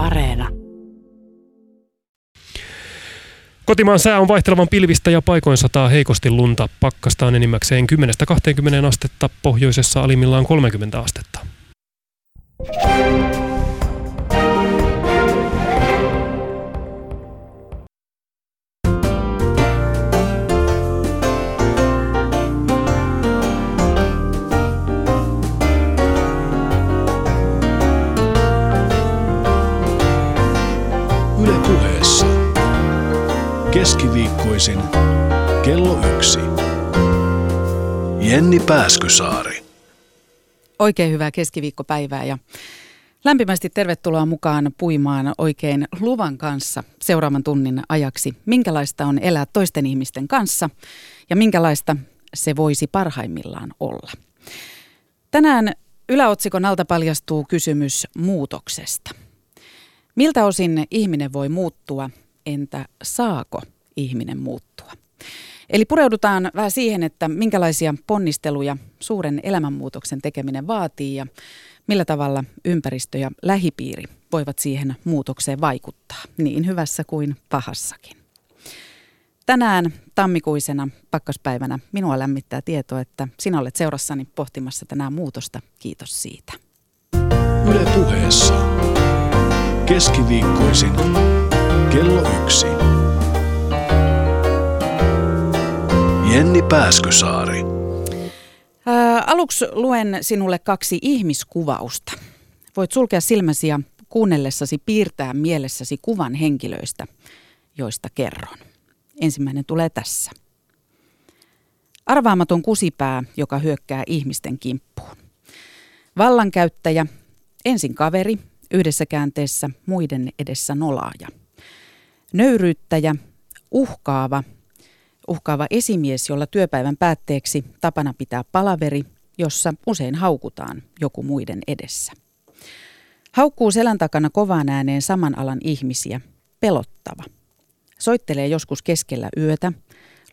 Areena. Kotimaan sää on vaihtelevan pilvistä ja paikoin sataa heikosti lunta. Pakkastaan enimmäkseen 10-20 astetta, pohjoisessa alimmillaan 30 astetta. Keskiviikkoisin kello yksi. Jenni Pääskysaari. Oikein hyvää keskiviikkopäivää ja lämpimästi tervetuloa mukaan puimaan oikein luvan kanssa seuraavan tunnin ajaksi. Minkälaista on elää toisten ihmisten kanssa ja minkälaista se voisi parhaimmillaan olla. Tänään yläotsikon alta paljastuu kysymys muutoksesta. Miltä osin ihminen voi muuttua, entä saako ihminen muuttua? Eli pureudutaan vähän siihen, että minkälaisia ponnisteluja suuren elämänmuutoksen tekeminen vaatii ja millä tavalla ympäristö ja lähipiiri voivat siihen muutokseen vaikuttaa, niin hyvässä kuin pahassakin. Tänään tammikuisena pakkaspäivänä minua lämmittää tieto, että sinä olet seurassani pohtimassa tänään muutosta. Kiitos siitä. Yle puheessa. Keskiviikkoisin kello yksi. Jenni Pääskysaari. Ää, aluksi luen sinulle kaksi ihmiskuvausta. Voit sulkea silmäsi ja kuunnellessasi piirtää mielessäsi kuvan henkilöistä, joista kerron. Ensimmäinen tulee tässä. Arvaamaton kusipää, joka hyökkää ihmisten kimppuun. Vallankäyttäjä, ensin kaveri, yhdessä käänteessä muiden edessä nolaaja. Nöyryyttäjä, uhkaava, uhkaava esimies, jolla työpäivän päätteeksi tapana pitää palaveri, jossa usein haukutaan joku muiden edessä. Haukkuu selän takana kovaan ääneen saman alan ihmisiä, pelottava. Soittelee joskus keskellä yötä,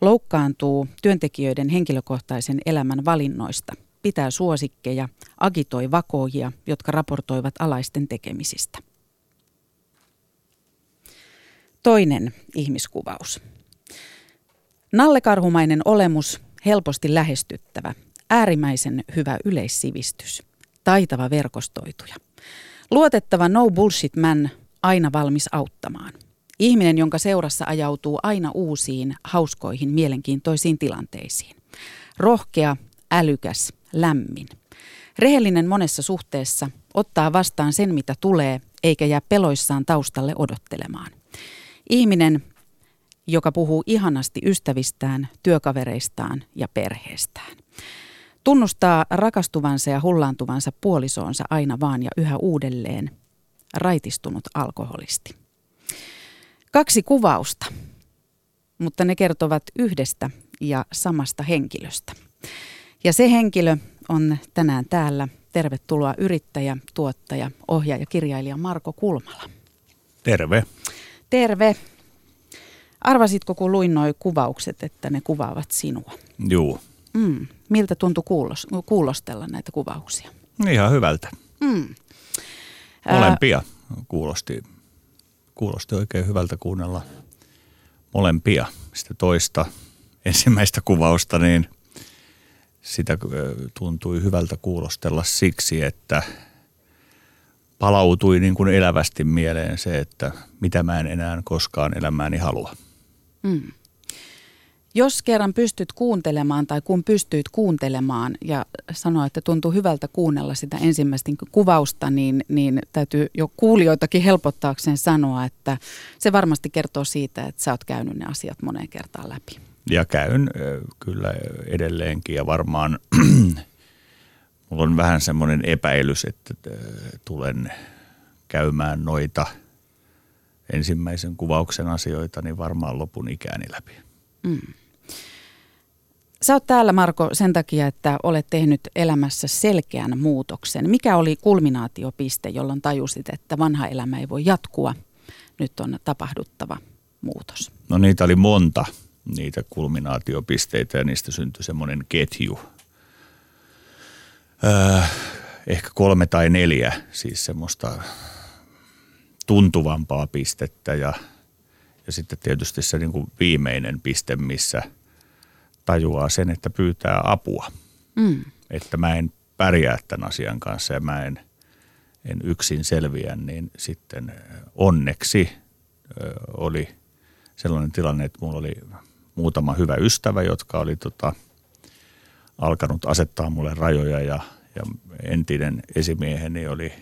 loukkaantuu työntekijöiden henkilökohtaisen elämän valinnoista, pitää suosikkeja, agitoi vakoojia, jotka raportoivat alaisten tekemisistä. Toinen ihmiskuvaus. Nallekarhumainen olemus, helposti lähestyttävä, äärimmäisen hyvä yleissivistys, taitava verkostoituja. Luotettava no bullshit man, aina valmis auttamaan. Ihminen, jonka seurassa ajautuu aina uusiin, hauskoihin, mielenkiintoisiin tilanteisiin. Rohkea, älykäs, lämmin. Rehellinen monessa suhteessa, ottaa vastaan sen mitä tulee, eikä jää peloissaan taustalle odottelemaan. Ihminen, joka puhuu ihanasti ystävistään, työkavereistaan ja perheestään. Tunnustaa rakastuvansa ja hullaantuvansa puolisoonsa aina vaan ja yhä uudelleen. Raitistunut alkoholisti. Kaksi kuvausta, mutta ne kertovat yhdestä ja samasta henkilöstä. Ja se henkilö on tänään täällä. Tervetuloa yrittäjä, tuottaja, ohjaaja, kirjailija Marko Kulmala. Terve. Terve. Arvasitko, kun luin nuo kuvaukset, että ne kuvaavat sinua? Juu. Mm. Miltä tuntui kuulos, kuulostella näitä kuvauksia? Ihan hyvältä. Mm. Molempia kuulosti, kuulosti oikein hyvältä kuunnella molempia. Sitä toista ensimmäistä kuvausta, niin sitä tuntui hyvältä kuulostella siksi, että palautui niin kuin elävästi mieleen se, että mitä mä en enää koskaan elämääni halua. Mm. Jos kerran pystyt kuuntelemaan tai kun pystyit kuuntelemaan ja sanoa, että tuntuu hyvältä kuunnella sitä ensimmäistä kuvausta, niin, niin täytyy jo kuulijoitakin helpottaakseen sanoa, että se varmasti kertoo siitä, että sä oot käynyt ne asiat moneen kertaan läpi. Ja käyn kyllä edelleenkin ja varmaan mulla on vähän semmoinen epäilys, että tulen käymään noita ensimmäisen kuvauksen asioita, niin varmaan lopun ikääni läpi. Mm. Sä oot täällä Marko sen takia, että olet tehnyt elämässä selkeän muutoksen. Mikä oli kulminaatiopiste, jolloin tajusit, että vanha elämä ei voi jatkua? Nyt on tapahduttava muutos. No niitä oli monta, niitä kulminaatiopisteitä ja niistä syntyi semmoinen ketju. Öö, ehkä kolme tai neljä, siis semmoista tuntuvampaa pistettä ja, ja sitten tietysti se niin kuin viimeinen piste, missä tajuaa sen, että pyytää apua. Mm. Että mä en pärjää tämän asian kanssa ja mä en, en yksin selviä, niin sitten onneksi ö, oli sellainen tilanne, että mulla oli muutama hyvä ystävä, jotka oli tota, alkanut asettaa mulle rajoja ja, ja entinen esimieheni oli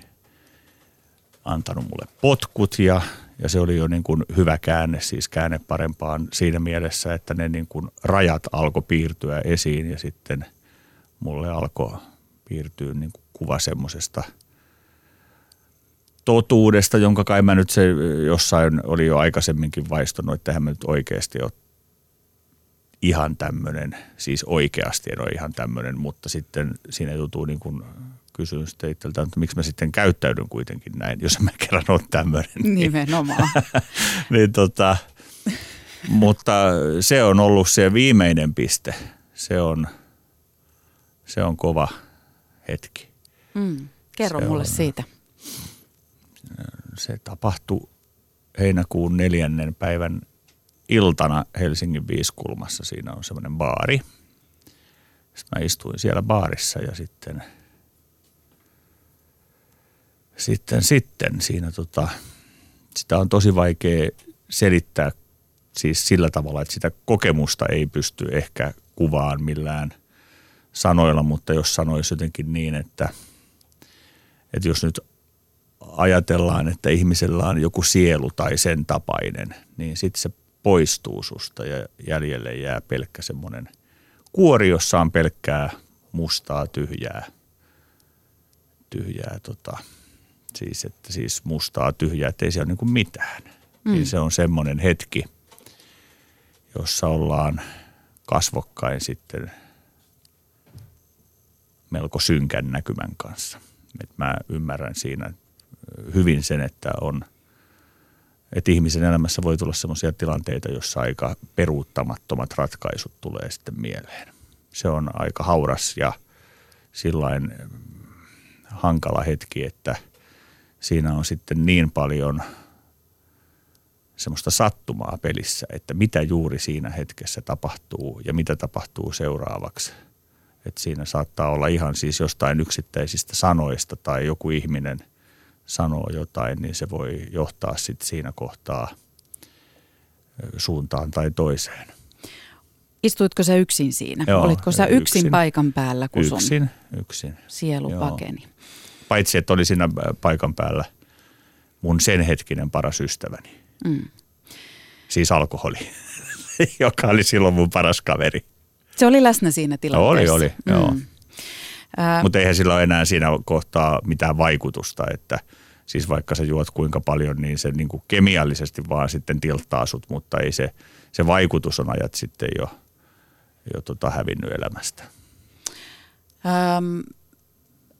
antanut mulle potkut ja, ja se oli jo niin kuin hyvä käänne, siis käänne parempaan siinä mielessä, että ne niin kuin rajat alkoi piirtyä esiin ja sitten mulle alkoi piirtyä niin kuin kuva semmoisesta totuudesta, jonka kai mä nyt se jossain oli jo aikaisemminkin vaistunut, että eihän mä nyt oikeasti ole ihan tämmöinen, siis oikeasti en ole ihan tämmöinen, mutta sitten siinä joutuu niin kuin kysyn sitten itseltään, että miksi mä sitten käyttäydyn kuitenkin näin, jos mä kerran ole tämmöinen. Nimenomaan. Niin, niin tota, mutta se on ollut se viimeinen piste. Se on, se on kova hetki. Mm. Kerro Se mulle on- siitä. Se tapahtui heinäkuun neljännen päivän iltana Helsingin Viiskulmassa. Siinä on semmoinen baari. Sitten mä istuin siellä baarissa ja sitten, sitten, sitten siinä tota, sitä on tosi vaikea selittää siis sillä tavalla, että sitä kokemusta ei pysty ehkä kuvaan millään sanoilla, mutta jos sanoisi jotenkin niin, että, että jos nyt ajatellaan, että ihmisellä on joku sielu tai sen tapainen, niin sitten se poistuu susta ja jäljelle jää pelkkä semmoinen kuori, jossa on pelkkää mustaa tyhjää, tyhjää tota, siis, että siis mustaa tyhjää, että ei siellä ole niin kuin mitään. Mm. Niin se on semmoinen hetki, jossa ollaan kasvokkain sitten melko synkän näkymän kanssa. Et mä ymmärrän siinä hyvin sen, että on että ihmisen elämässä voi tulla sellaisia tilanteita, jossa aika peruuttamattomat ratkaisut tulee sitten mieleen. Se on aika hauras ja sillain hankala hetki, että siinä on sitten niin paljon semmoista sattumaa pelissä, että mitä juuri siinä hetkessä tapahtuu ja mitä tapahtuu seuraavaksi. Että siinä saattaa olla ihan siis jostain yksittäisistä sanoista tai joku ihminen sanoo jotain, niin se voi johtaa sitten siinä kohtaa suuntaan tai toiseen. Istuitko sä yksin siinä? Joo, Olitko sä yksin, yksin. paikan päällä, kun sun Yksin, yksin. sielu Joo. pakeni? Paitsi, että oli siinä paikan päällä mun sen hetkinen paras ystäväni. Mm. Siis alkoholi, joka oli silloin mun paras kaveri. Se oli läsnä siinä tilanteessa. oli, joo. Mutta eihän sillä ole enää siinä kohtaa mitään vaikutusta, että siis vaikka sä juot kuinka paljon, niin se niin kuin kemiallisesti vaan sitten tilttaa sut, mutta ei se, se vaikutus on ajat sitten jo, jo tota hävinnyt elämästä. Ähm,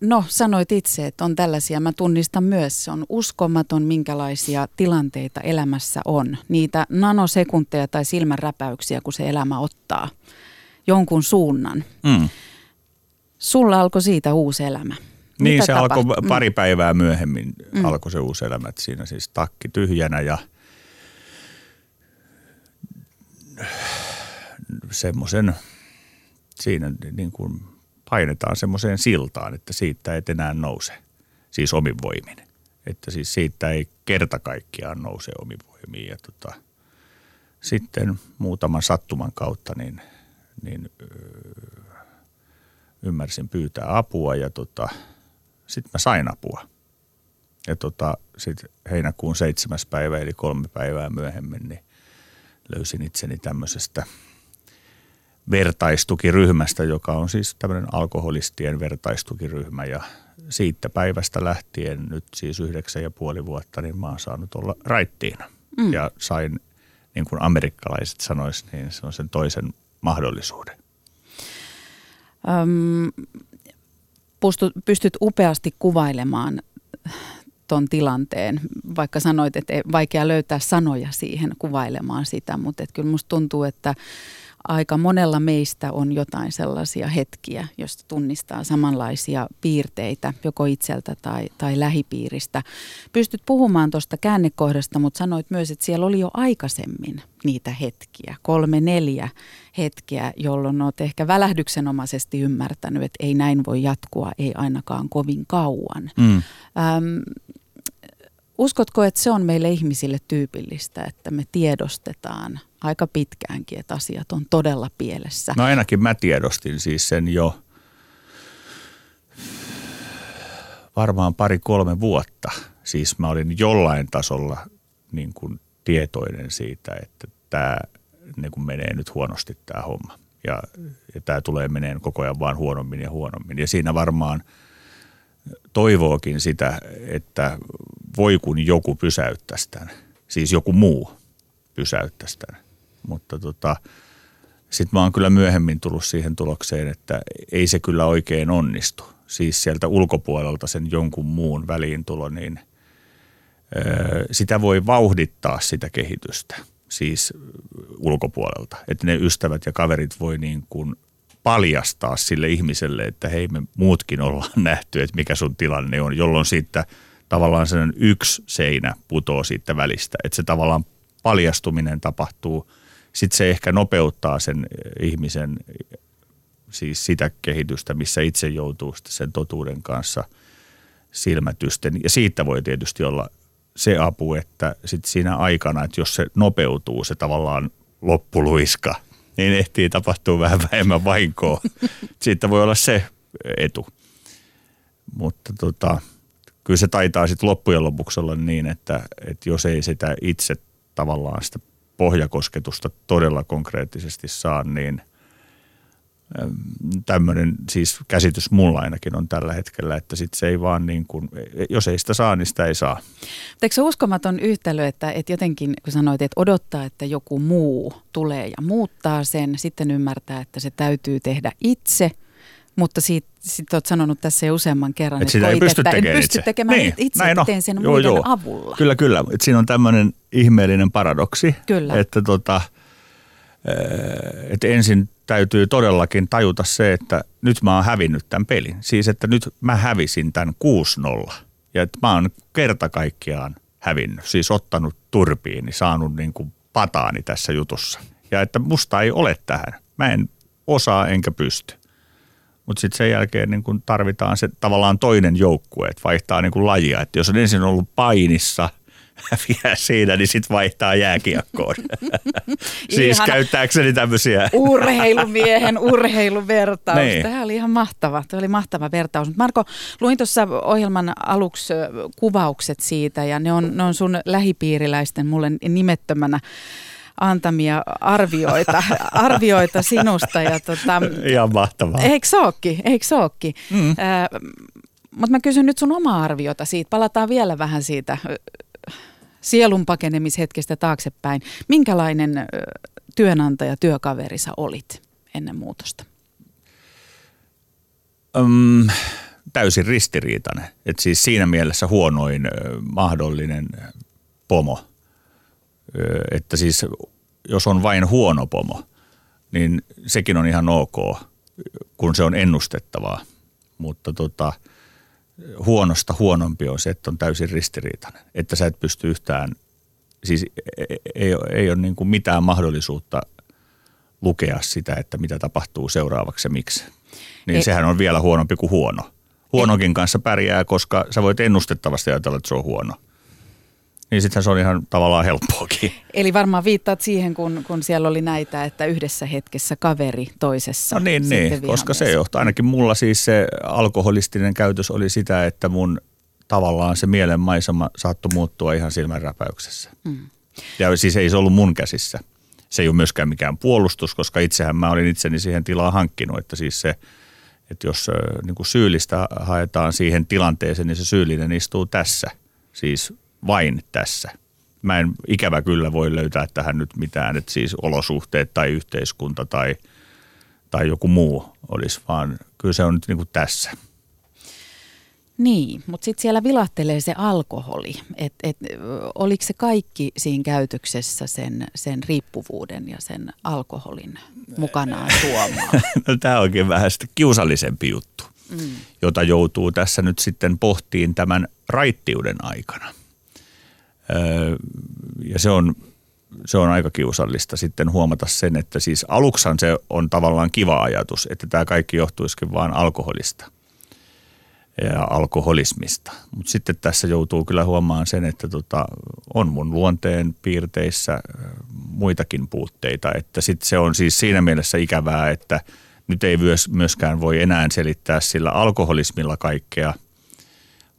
no, sanoit itse, että on tällaisia. Mä tunnistan myös, se on uskomaton, minkälaisia tilanteita elämässä on. Niitä nanosekunteja tai silmänräpäyksiä, kun se elämä ottaa jonkun suunnan. Mm. Sulla alkoi siitä uusi elämä. Niin Mitä se alkoi tapahtui? Mm. pari päivää myöhemmin, mm. alkoi se uusi elämä. että Siinä siis takki tyhjänä ja semmoisen, siinä niin kuin painetaan semmoiseen siltaan, että siitä et enää nouse. Siis omin voimin. Että siis siitä ei kerta kaikkiaan nouse omin voimiin. Ja tota, sitten muutaman sattuman kautta niin, niin öö, ymmärsin pyytää apua ja tota, sitten mä sain apua. Ja tota, sitten heinäkuun seitsemäs päivä eli kolme päivää myöhemmin niin löysin itseni tämmöisestä vertaistukiryhmästä, joka on siis tämmöinen alkoholistien vertaistukiryhmä ja siitä päivästä lähtien nyt siis yhdeksän ja puoli vuotta, niin mä oon saanut olla raittiina. Mm. Ja sain, niin kuin amerikkalaiset sanois, niin se on sen toisen mahdollisuuden. Öm, pustu, pystyt upeasti kuvailemaan ton tilanteen, vaikka sanoit, että vaikea löytää sanoja siihen kuvailemaan sitä, mutta kyllä musta tuntuu, että aika monella meistä on jotain sellaisia hetkiä, joista tunnistaa samanlaisia piirteitä joko itseltä tai, tai lähipiiristä. Pystyt puhumaan tuosta käännekohdasta, mutta sanoit myös, että siellä oli jo aikaisemmin niitä hetkiä, kolme, neljä hetkeä, jolloin olet ehkä välähdyksenomaisesti ymmärtänyt, että ei näin voi jatkua, ei ainakaan kovin kauan. Mm. Öm, uskotko, että se on meille ihmisille tyypillistä, että me tiedostetaan aika pitkäänkin, että asiat on todella pielessä? No ainakin mä tiedostin siis sen jo varmaan pari-kolme vuotta. Siis mä olin jollain tasolla niin kuin tietoinen siitä, että tämä niin kuin menee nyt huonosti tämä homma. Ja, ja tämä tulee meneen koko ajan vaan huonommin ja huonommin. Ja siinä varmaan toivookin sitä, että voi kun joku pysäyttäisi tämän. Siis joku muu pysäyttäisi tämän. Mutta tota, sitten mä oon kyllä myöhemmin tullut siihen tulokseen, että ei se kyllä oikein onnistu. Siis sieltä ulkopuolelta sen jonkun muun väliintulo, niin öö, sitä voi vauhdittaa sitä kehitystä – siis ulkopuolelta. Että ne ystävät ja kaverit voi niin kuin paljastaa sille ihmiselle, että hei me muutkin ollaan nähty, että mikä sun tilanne on, jolloin siitä tavallaan sen yksi seinä putoo siitä välistä. Että se tavallaan paljastuminen tapahtuu, sitten se ehkä nopeuttaa sen ihmisen siis sitä kehitystä, missä itse joutuu sen totuuden kanssa silmätysten. Ja siitä voi tietysti olla se apu, että sit siinä aikana, että jos se nopeutuu, se tavallaan loppuluiska, niin ehtii tapahtua vähän vähemmän vahinkoa. Siitä voi olla se etu. Mutta tota, kyllä se taitaa sitten loppujen lopuksi olla niin, että, että jos ei sitä itse tavallaan sitä pohjakosketusta todella konkreettisesti saa, niin – tämmöinen siis käsitys mulla ainakin on tällä hetkellä, että sit se ei vaan niin kuin, jos ei sitä saa, niin sitä ei saa. Eikö se uskomaton yhtälö, että, että jotenkin kun sanoit, että odottaa, että joku muu tulee ja muuttaa sen, sitten ymmärtää, että se täytyy tehdä itse, mutta sitten sit olet sanonut tässä jo useamman kerran, että, että ei pysty että tekemään en pysty itse. tekemään niin, itse, näin teen sen joo, muiden joo. avulla. Kyllä, kyllä. Et siinä on tämmöinen ihmeellinen paradoksi, Kyllä. että tota, että ensin täytyy todellakin tajuta se, että nyt mä oon hävinnyt tämän pelin. Siis, että nyt mä hävisin tämän 6-0. Ja että mä oon kerta kaikkiaan hävinnyt. Siis ottanut turpiini, saanut niin kuin pataani tässä jutussa. Ja että musta ei ole tähän. Mä en osaa enkä pysty. Mutta sitten sen jälkeen niin kun tarvitaan se tavallaan toinen joukkue, että vaihtaa niin kuin lajia. Että jos on ensin ollut painissa – häviää siinä, niin sitten vaihtaa jääkiekkoon. siis käyttääkseni tämmöisiä. Urheilumiehen urheiluvertaus. Niin. Tämä oli ihan mahtava. Tämä oli mahtava vertaus. Mut Marko, luin tuossa ohjelman aluksi kuvaukset siitä ja ne on, ne on sun lähipiiriläisten mulle nimettömänä antamia arvioita, arvioita sinusta. Ja tota, Ihan mahtavaa. eikö sookki? Eikö sookki? Mm. Äh, mutta mä kysyn nyt sun omaa arviota siitä. Palataan vielä vähän siitä ö, sielun pakenemishetkestä taaksepäin. Minkälainen ö, työnantaja, työkaveri sä olit ennen muutosta? Öm, täysin ristiriitainen. Et siis siinä mielessä huonoin ö, mahdollinen pomo. Että siis jos on vain huono pomo, niin sekin on ihan ok, kun se on ennustettavaa. Mutta tota, huonosta huonompi on se, että on täysin ristiriitainen. Että sä et pysty yhtään, siis ei, ei, ei ole niin kuin mitään mahdollisuutta lukea sitä, että mitä tapahtuu seuraavaksi ja miksi. Niin Ei- sehän on vielä huonompi kuin huono. Huonokin kanssa pärjää, koska sä voit ennustettavasti ajatella, että se on huono. Niin sittenhän se on ihan tavallaan helppoakin. Eli varmaan viittaat siihen, kun, kun siellä oli näitä, että yhdessä hetkessä kaveri toisessa. No niin, sitten niin koska se johtaa. Ainakin mulla siis se alkoholistinen käytös oli sitä, että mun tavallaan se mielenmaisema saattoi muuttua ihan silmänräpäyksessä. Mm. Ja siis ei se ollut mun käsissä. Se ei ole myöskään mikään puolustus, koska itsehän mä olin itseni siihen tilaan hankkinut, että siis se, että jos niin kuin syyllistä haetaan siihen tilanteeseen, niin se syyllinen istuu tässä, siis vain tässä. Mä en ikävä kyllä voi löytää tähän nyt mitään, että siis olosuhteet tai yhteiskunta tai, tai joku muu olisi, vaan kyllä se on nyt niin kuin tässä. Niin, mutta sitten siellä vilahtelee se alkoholi. Et, et, oliko se kaikki siinä käytöksessä sen, sen riippuvuuden ja sen alkoholin mukanaan tuomaan? No, tämä onkin vähän sitten kiusallisempi juttu, mm. jota joutuu tässä nyt sitten pohtiin tämän raittiuden aikana. Öö, ja se on, se on aika kiusallista sitten huomata sen, että siis aluksan se on tavallaan kiva ajatus, että tämä kaikki johtuisikin vain alkoholista ja alkoholismista. Mutta sitten tässä joutuu kyllä huomaamaan sen, että tota, on mun luonteen piirteissä muitakin puutteita. Että sit se on siis siinä mielessä ikävää, että nyt ei myöskään voi enää selittää sillä alkoholismilla kaikkea,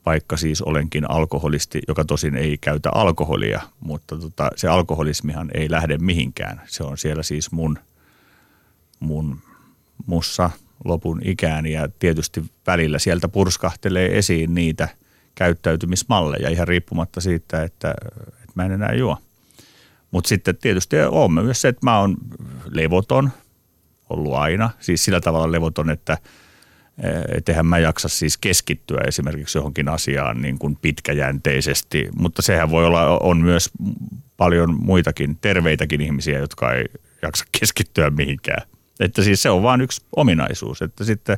vaikka siis olenkin alkoholisti, joka tosin ei käytä alkoholia, mutta tota, se alkoholismihan ei lähde mihinkään. Se on siellä siis mun, mun mussa – lopun ikään ja tietysti välillä sieltä purskahtelee esiin niitä käyttäytymismalleja ihan riippumatta siitä, että, että mä en enää juo. Mutta sitten tietysti on myös se, että mä oon levoton, ollut aina, siis sillä tavalla levoton, että eihän mä jaksa siis keskittyä esimerkiksi johonkin asiaan niin kuin pitkäjänteisesti, mutta sehän voi olla, on myös paljon muitakin terveitäkin ihmisiä, jotka ei jaksa keskittyä mihinkään. Että siis se on vain yksi ominaisuus, että sitten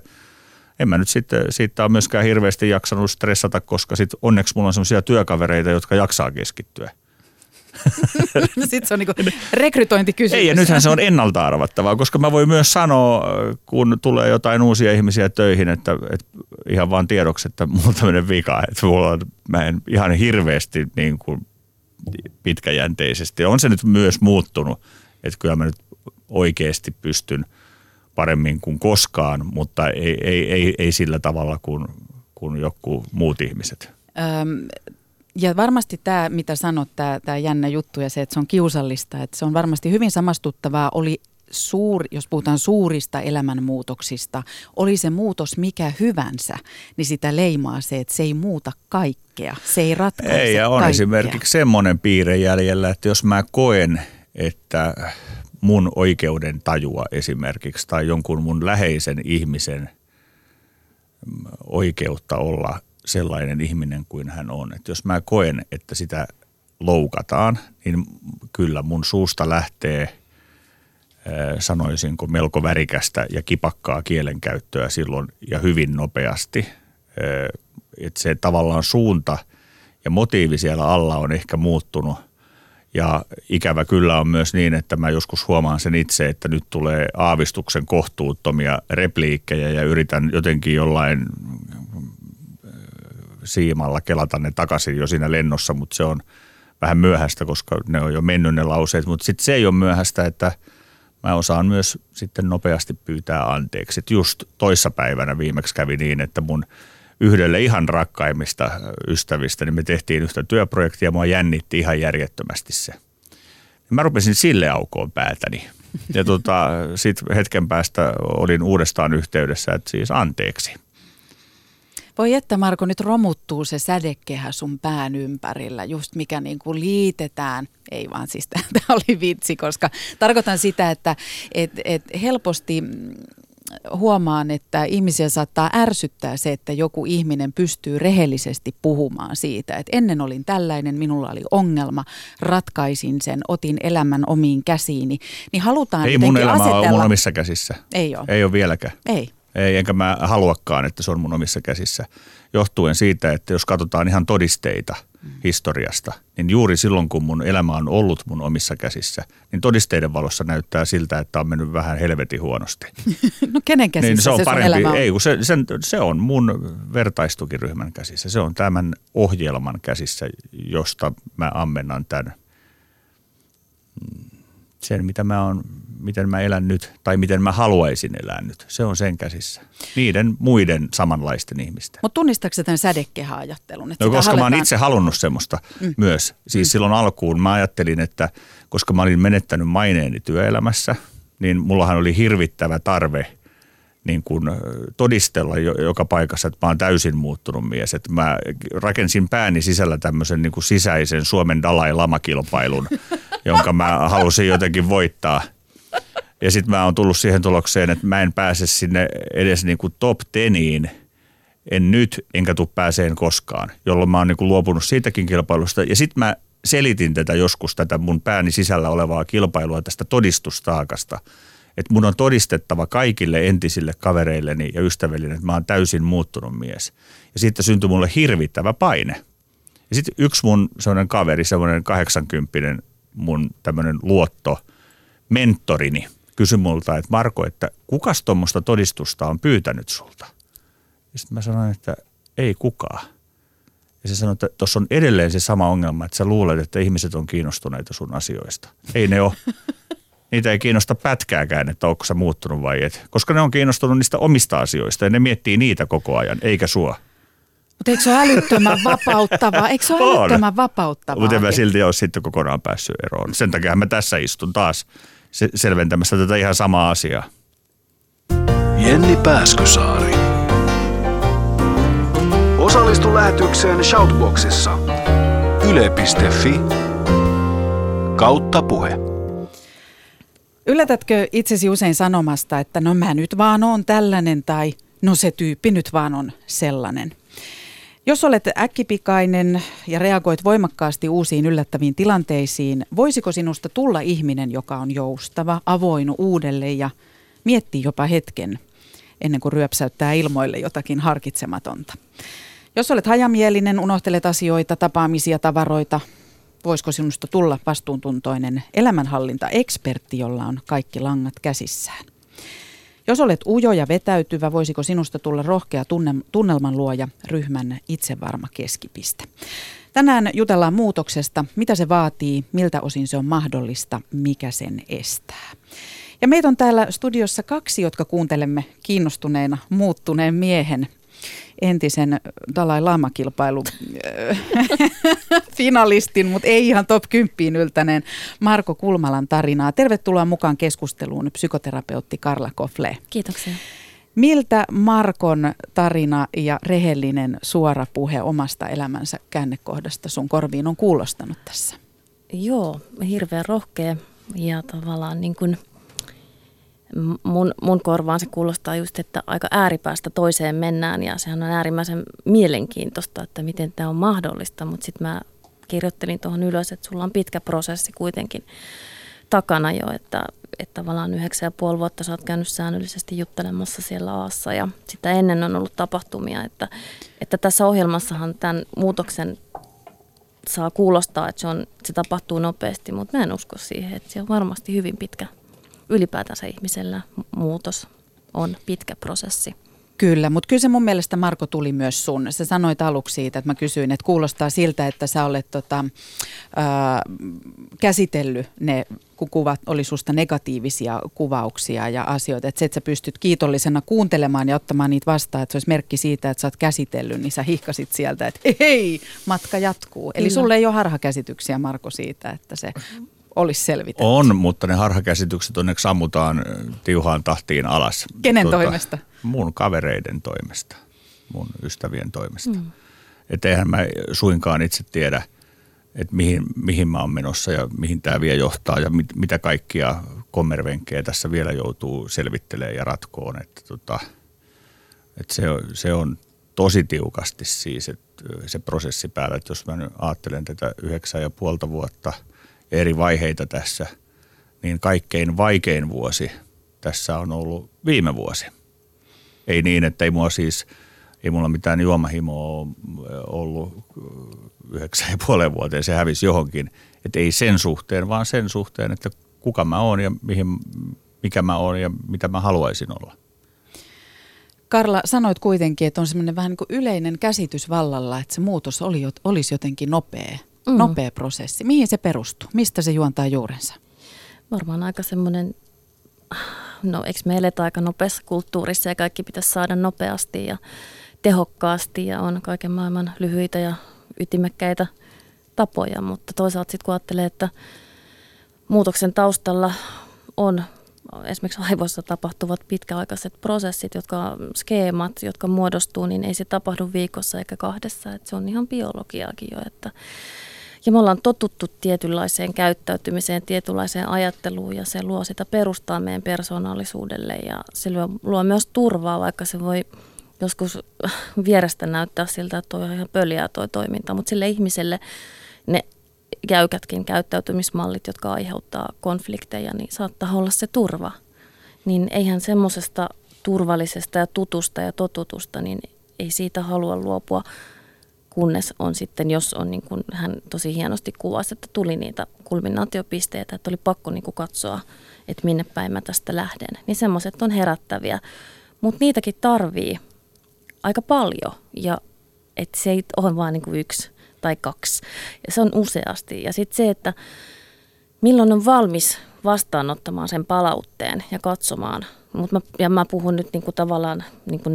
en mä nyt sitten siitä ole myöskään hirveästi jaksanut stressata, koska sit onneksi mulla on sellaisia työkavereita, jotka jaksaa keskittyä. Sitten se on niinku rekrytointikysymys. Ei, ja nythän se on ennalta arvattavaa, koska mä voin myös sanoa, kun tulee jotain uusia ihmisiä töihin, että, että ihan vaan tiedoksi, että mulla on tämmöinen vika, että mulla on, mä en ihan hirveästi niin kuin pitkäjänteisesti. On se nyt myös muuttunut, että kyllä mä nyt oikeasti pystyn paremmin kuin koskaan, mutta ei, ei, ei, ei sillä tavalla kuin, kuin joku muut ihmiset. Öm, ja varmasti tämä, mitä sanot, tämä, tämä jännä juttu ja se, että se on kiusallista, että se on varmasti hyvin samastuttavaa, oli suur, jos puhutaan suurista elämänmuutoksista, oli se muutos mikä hyvänsä, niin sitä leimaa se, että se ei muuta kaikkea, se ei ratkaise Ei, ja on kaikkea. esimerkiksi semmoinen piirre jäljellä, että jos mä koen, että mun oikeuden tajua esimerkiksi tai jonkun mun läheisen ihmisen oikeutta olla sellainen ihminen kuin hän on. Että jos mä koen, että sitä loukataan, niin kyllä mun suusta lähtee, sanoisinko, melko värikästä ja kipakkaa kielenkäyttöä silloin ja hyvin nopeasti. Että se tavallaan suunta ja motiivi siellä alla on ehkä muuttunut – ja ikävä kyllä on myös niin, että mä joskus huomaan sen itse, että nyt tulee aavistuksen kohtuuttomia repliikkejä ja yritän jotenkin jollain siimalla kelata ne takaisin jo siinä lennossa, mutta se on vähän myöhäistä, koska ne on jo mennyt ne lauseet. Mutta sitten se ei ole myöhäistä, että mä osaan myös sitten nopeasti pyytää anteeksi. Et just toissapäivänä viimeksi kävi niin, että mun – yhdelle ihan rakkaimmista ystävistä, niin me tehtiin yhtä työprojektia ja mua jännitti ihan järjettömästi se. Mä rupesin sille aukoon päätäni. Ja tota, sitten hetken päästä olin uudestaan yhteydessä, että siis anteeksi. Voi että Marko, nyt romuttuu se sädekehä sun pään ympärillä, just mikä niin kuin liitetään. Ei vaan siis tämä oli vitsi, koska tarkoitan sitä, että et, et helposti huomaan, että ihmisiä saattaa ärsyttää se, että joku ihminen pystyy rehellisesti puhumaan siitä, että ennen olin tällainen, minulla oli ongelma, ratkaisin sen, otin elämän omiin käsiini. Niin halutaan Ei mun elämä asetella... ole mun omissa käsissä. Ei ole. Ei ole vieläkään. Ei. Ei, enkä mä haluakaan, että se on mun omissa käsissä. Johtuen siitä, että jos katsotaan ihan todisteita mm. historiasta, niin juuri silloin, kun mun elämä on ollut mun omissa käsissä, niin todisteiden valossa näyttää siltä, että on mennyt vähän helvetin huonosti. no kenen käsissä niin se on se parempi. on? Ei, kun se, sen, se on mun vertaistukiryhmän käsissä. Se on tämän ohjelman käsissä, josta mä ammennan tämän sen, mitä mä on, miten mä elän nyt tai miten mä haluaisin elää nyt. Se on sen käsissä. Niiden muiden samanlaisten ihmisten. Mutta tunnistatko tämän sädekehä-ajattelun? Että no, koska haletaan... mä oon itse halunnut semmoista mm. myös. Siis mm. silloin alkuun mä ajattelin, että koska mä olin menettänyt maineeni työelämässä, niin mullahan oli hirvittävä tarve – niin kuin todistella joka paikassa, että mä oon täysin muuttunut mies. Että mä rakensin pääni sisällä tämmöisen niin kuin sisäisen Suomen Dalai Lama-kilpailun, jonka mä halusin jotenkin voittaa. Ja sitten mä oon tullut siihen tulokseen, että mä en pääse sinne edes niin kuin top teniin, en nyt, enkä tuu pääseen koskaan, jolloin mä oon niin kuin luopunut siitäkin kilpailusta. Ja sitten mä selitin tätä joskus, tätä mun pääni sisällä olevaa kilpailua tästä todistustaakasta. Että mun on todistettava kaikille entisille kavereilleni ja ystävilleni, että mä oon täysin muuttunut mies. Ja siitä syntyi mulle hirvittävä paine. Ja sitten yksi mun sellainen kaveri, semmoinen 80 mun tämmöinen luotto, mentorini, kysyi multa, että Marko, että kukas tuommoista todistusta on pyytänyt sulta? Ja sitten mä sanoin, että ei kukaan. Ja se sanoi, että tuossa on edelleen se sama ongelma, että sä luulet, että ihmiset on kiinnostuneita sun asioista. Ei ne ole. Niitä ei kiinnosta pätkääkään, että onko sä muuttunut vai et. Koska ne on kiinnostunut niistä omista asioista ja ne miettii niitä koko ajan, eikä sua. Mutta eikö se ole älyttömän vapauttavaa? Eikö se ole On. älyttömän vapauttavaa? Mutta en mä silti ole sitten kokonaan päässyt eroon. Sen takia mä tässä istun taas se- selventämässä tätä ihan samaa asiaa. Jenni Pääskysaari. Osallistu lähetykseen Shoutboxissa. Yle.fi kautta puhe. Yllätätkö itsesi usein sanomasta, että no mä nyt vaan on tällainen tai no se tyyppi nyt vaan on sellainen? Jos olet äkkipikainen ja reagoit voimakkaasti uusiin yllättäviin tilanteisiin, voisiko sinusta tulla ihminen, joka on joustava, avoin uudelle ja miettii jopa hetken ennen kuin ryöpsäyttää ilmoille jotakin harkitsematonta? Jos olet hajamielinen, unohtelet asioita, tapaamisia, tavaroita, voisiko sinusta tulla vastuuntuntoinen elämänhallintaekspertti, jolla on kaikki langat käsissään? Jos olet ujo ja vetäytyvä, voisiko sinusta tulla rohkea tunne, tunnelmanluoja, ryhmän itsevarma keskipiste? Tänään jutellaan muutoksesta, mitä se vaatii, miltä osin se on mahdollista, mikä sen estää. Ja meitä on täällä studiossa kaksi, jotka kuuntelemme kiinnostuneena muuttuneen miehen entisen Dalai Lama-kilpailu finalistin, mutta ei ihan top 10 yltäneen Marko Kulmalan tarinaa. Tervetuloa mukaan keskusteluun psykoterapeutti Karla Kofle. Kiitoksia. Miltä Markon tarina ja rehellinen suora puhe omasta elämänsä käännekohdasta sun korviin on kuulostanut tässä? Joo, hirveän rohkea ja tavallaan niin kuin mun, mun korvaan se kuulostaa just, että aika ääripäästä toiseen mennään ja sehän on äärimmäisen mielenkiintoista, että miten tämä on mahdollista, mutta sitten mä kirjoittelin tuohon ylös, että sulla on pitkä prosessi kuitenkin takana jo, että, että tavallaan yhdeksän ja puoli vuotta sä oot käynyt säännöllisesti juttelemassa siellä Aassa ja sitä ennen on ollut tapahtumia, että, että tässä ohjelmassahan tämän muutoksen saa kuulostaa, että se, on, se tapahtuu nopeasti, mutta mä en usko siihen, että se on varmasti hyvin pitkä ylipäätänsä ihmisellä muutos on pitkä prosessi. Kyllä, mutta kyllä se mun mielestä Marko tuli myös sun. Sä sanoit aluksi siitä, että mä kysyin, että kuulostaa siltä, että sä olet tota, ää, käsitellyt ne, kun kuvat oli susta negatiivisia kuvauksia ja asioita, että se, että sä pystyt kiitollisena kuuntelemaan ja ottamaan niitä vastaan, että se olisi merkki siitä, että sä oot käsitellyt, niin sä hihkasit sieltä, että hei, matka jatkuu. Eli Kyllä. sulle ei ole harhakäsityksiä, Marko, siitä, että se olisi selvitetty. On, mutta ne harhakäsitykset onneksi ammutaan tiuhaan tahtiin alas. Kenen toimesta? Mun kavereiden toimesta, mun ystävien toimesta. Mm. Että eihän mä suinkaan itse tiedä, että mihin, mihin mä oon menossa ja mihin tämä vielä johtaa ja mit, mitä kaikkia kommervenkkejä tässä vielä joutuu selvittelemään ja ratkoon. Että tota, että se, on, se on tosi tiukasti siis että se prosessi päällä, että jos mä nyt ajattelen tätä yhdeksän ja puolta vuotta eri vaiheita tässä, niin kaikkein vaikein vuosi tässä on ollut viime vuosi. Ei niin, että ei mulla siis, ei mulla mitään juomahimoa ollut yhdeksän ja puolen vuoteen, se hävisi johonkin. Että ei sen suhteen, vaan sen suhteen, että kuka mä oon ja mihin, mikä mä oon ja mitä mä haluaisin olla. Karla, sanoit kuitenkin, että on semmoinen vähän niin kuin yleinen käsitys vallalla, että se muutos oli, olisi jotenkin nopea, mm. Nopea prosessi. Mihin se perustuu? Mistä se juontaa juurensa? Varmaan aika semmoinen, no eikö me eletä aika nopeassa kulttuurissa ja kaikki pitäisi saada nopeasti ja tehokkaasti ja on kaiken maailman lyhyitä ja ytimekkäitä tapoja, mutta toisaalta sitten kun ajattelee, että muutoksen taustalla on esimerkiksi aivoissa tapahtuvat pitkäaikaiset prosessit, jotka skeemat, jotka muodostuu, niin ei se tapahdu viikossa eikä kahdessa, että se on ihan biologiaakin jo, että ja me ollaan totuttu tietynlaiseen käyttäytymiseen, tietynlaiseen ajatteluun ja se luo sitä perustaa meidän persoonallisuudelle ja se luo, luo myös turvaa, vaikka se voi joskus vierestä näyttää siltä, että toi on ihan pöliää toi toiminta, mutta sille ihmiselle ne jäykätkin käyttäytymismallit, jotka aiheuttaa konflikteja, niin saattaa olla se turva. Niin eihän semmoisesta turvallisesta ja tutusta ja totutusta, niin ei siitä halua luopua, kunnes on sitten, jos on niin kuin hän tosi hienosti kuvasi, että tuli niitä kulminaatiopisteitä, että oli pakko niin kuin katsoa, että minne päin mä tästä lähden. Niin semmoiset on herättäviä, mutta niitäkin tarvii aika paljon ja että se ei ole vain niin kuin yksi tai kaksi. Ja se on useasti. Ja sitten se, että milloin on valmis vastaanottamaan sen palautteen ja katsomaan. Mut mä, ja mä puhun nyt niinku tavallaan niinku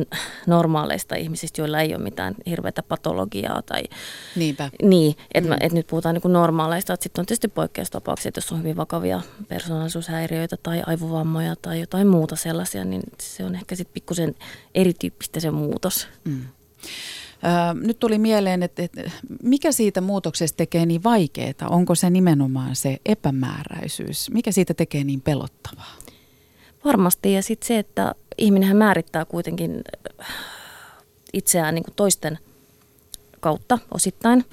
normaaleista ihmisistä, joilla ei ole mitään hirveätä patologiaa. Tai, Niinpä. Niin, että mm. et nyt puhutaan niinku normaaleista. Sitten on tietysti poikkeustapauksia, että jos on hyvin vakavia persoonallisuushäiriöitä tai aivovammoja tai jotain muuta sellaisia, niin se on ehkä sitten pikkusen erityyppistä se muutos. Mm. Nyt tuli mieleen, että, että mikä siitä muutoksesta tekee niin vaikeaa? Onko se nimenomaan se epämääräisyys? Mikä siitä tekee niin pelottavaa? Varmasti ja sitten se, että ihminenhän määrittää kuitenkin itseään niin kuin toisten kautta osittain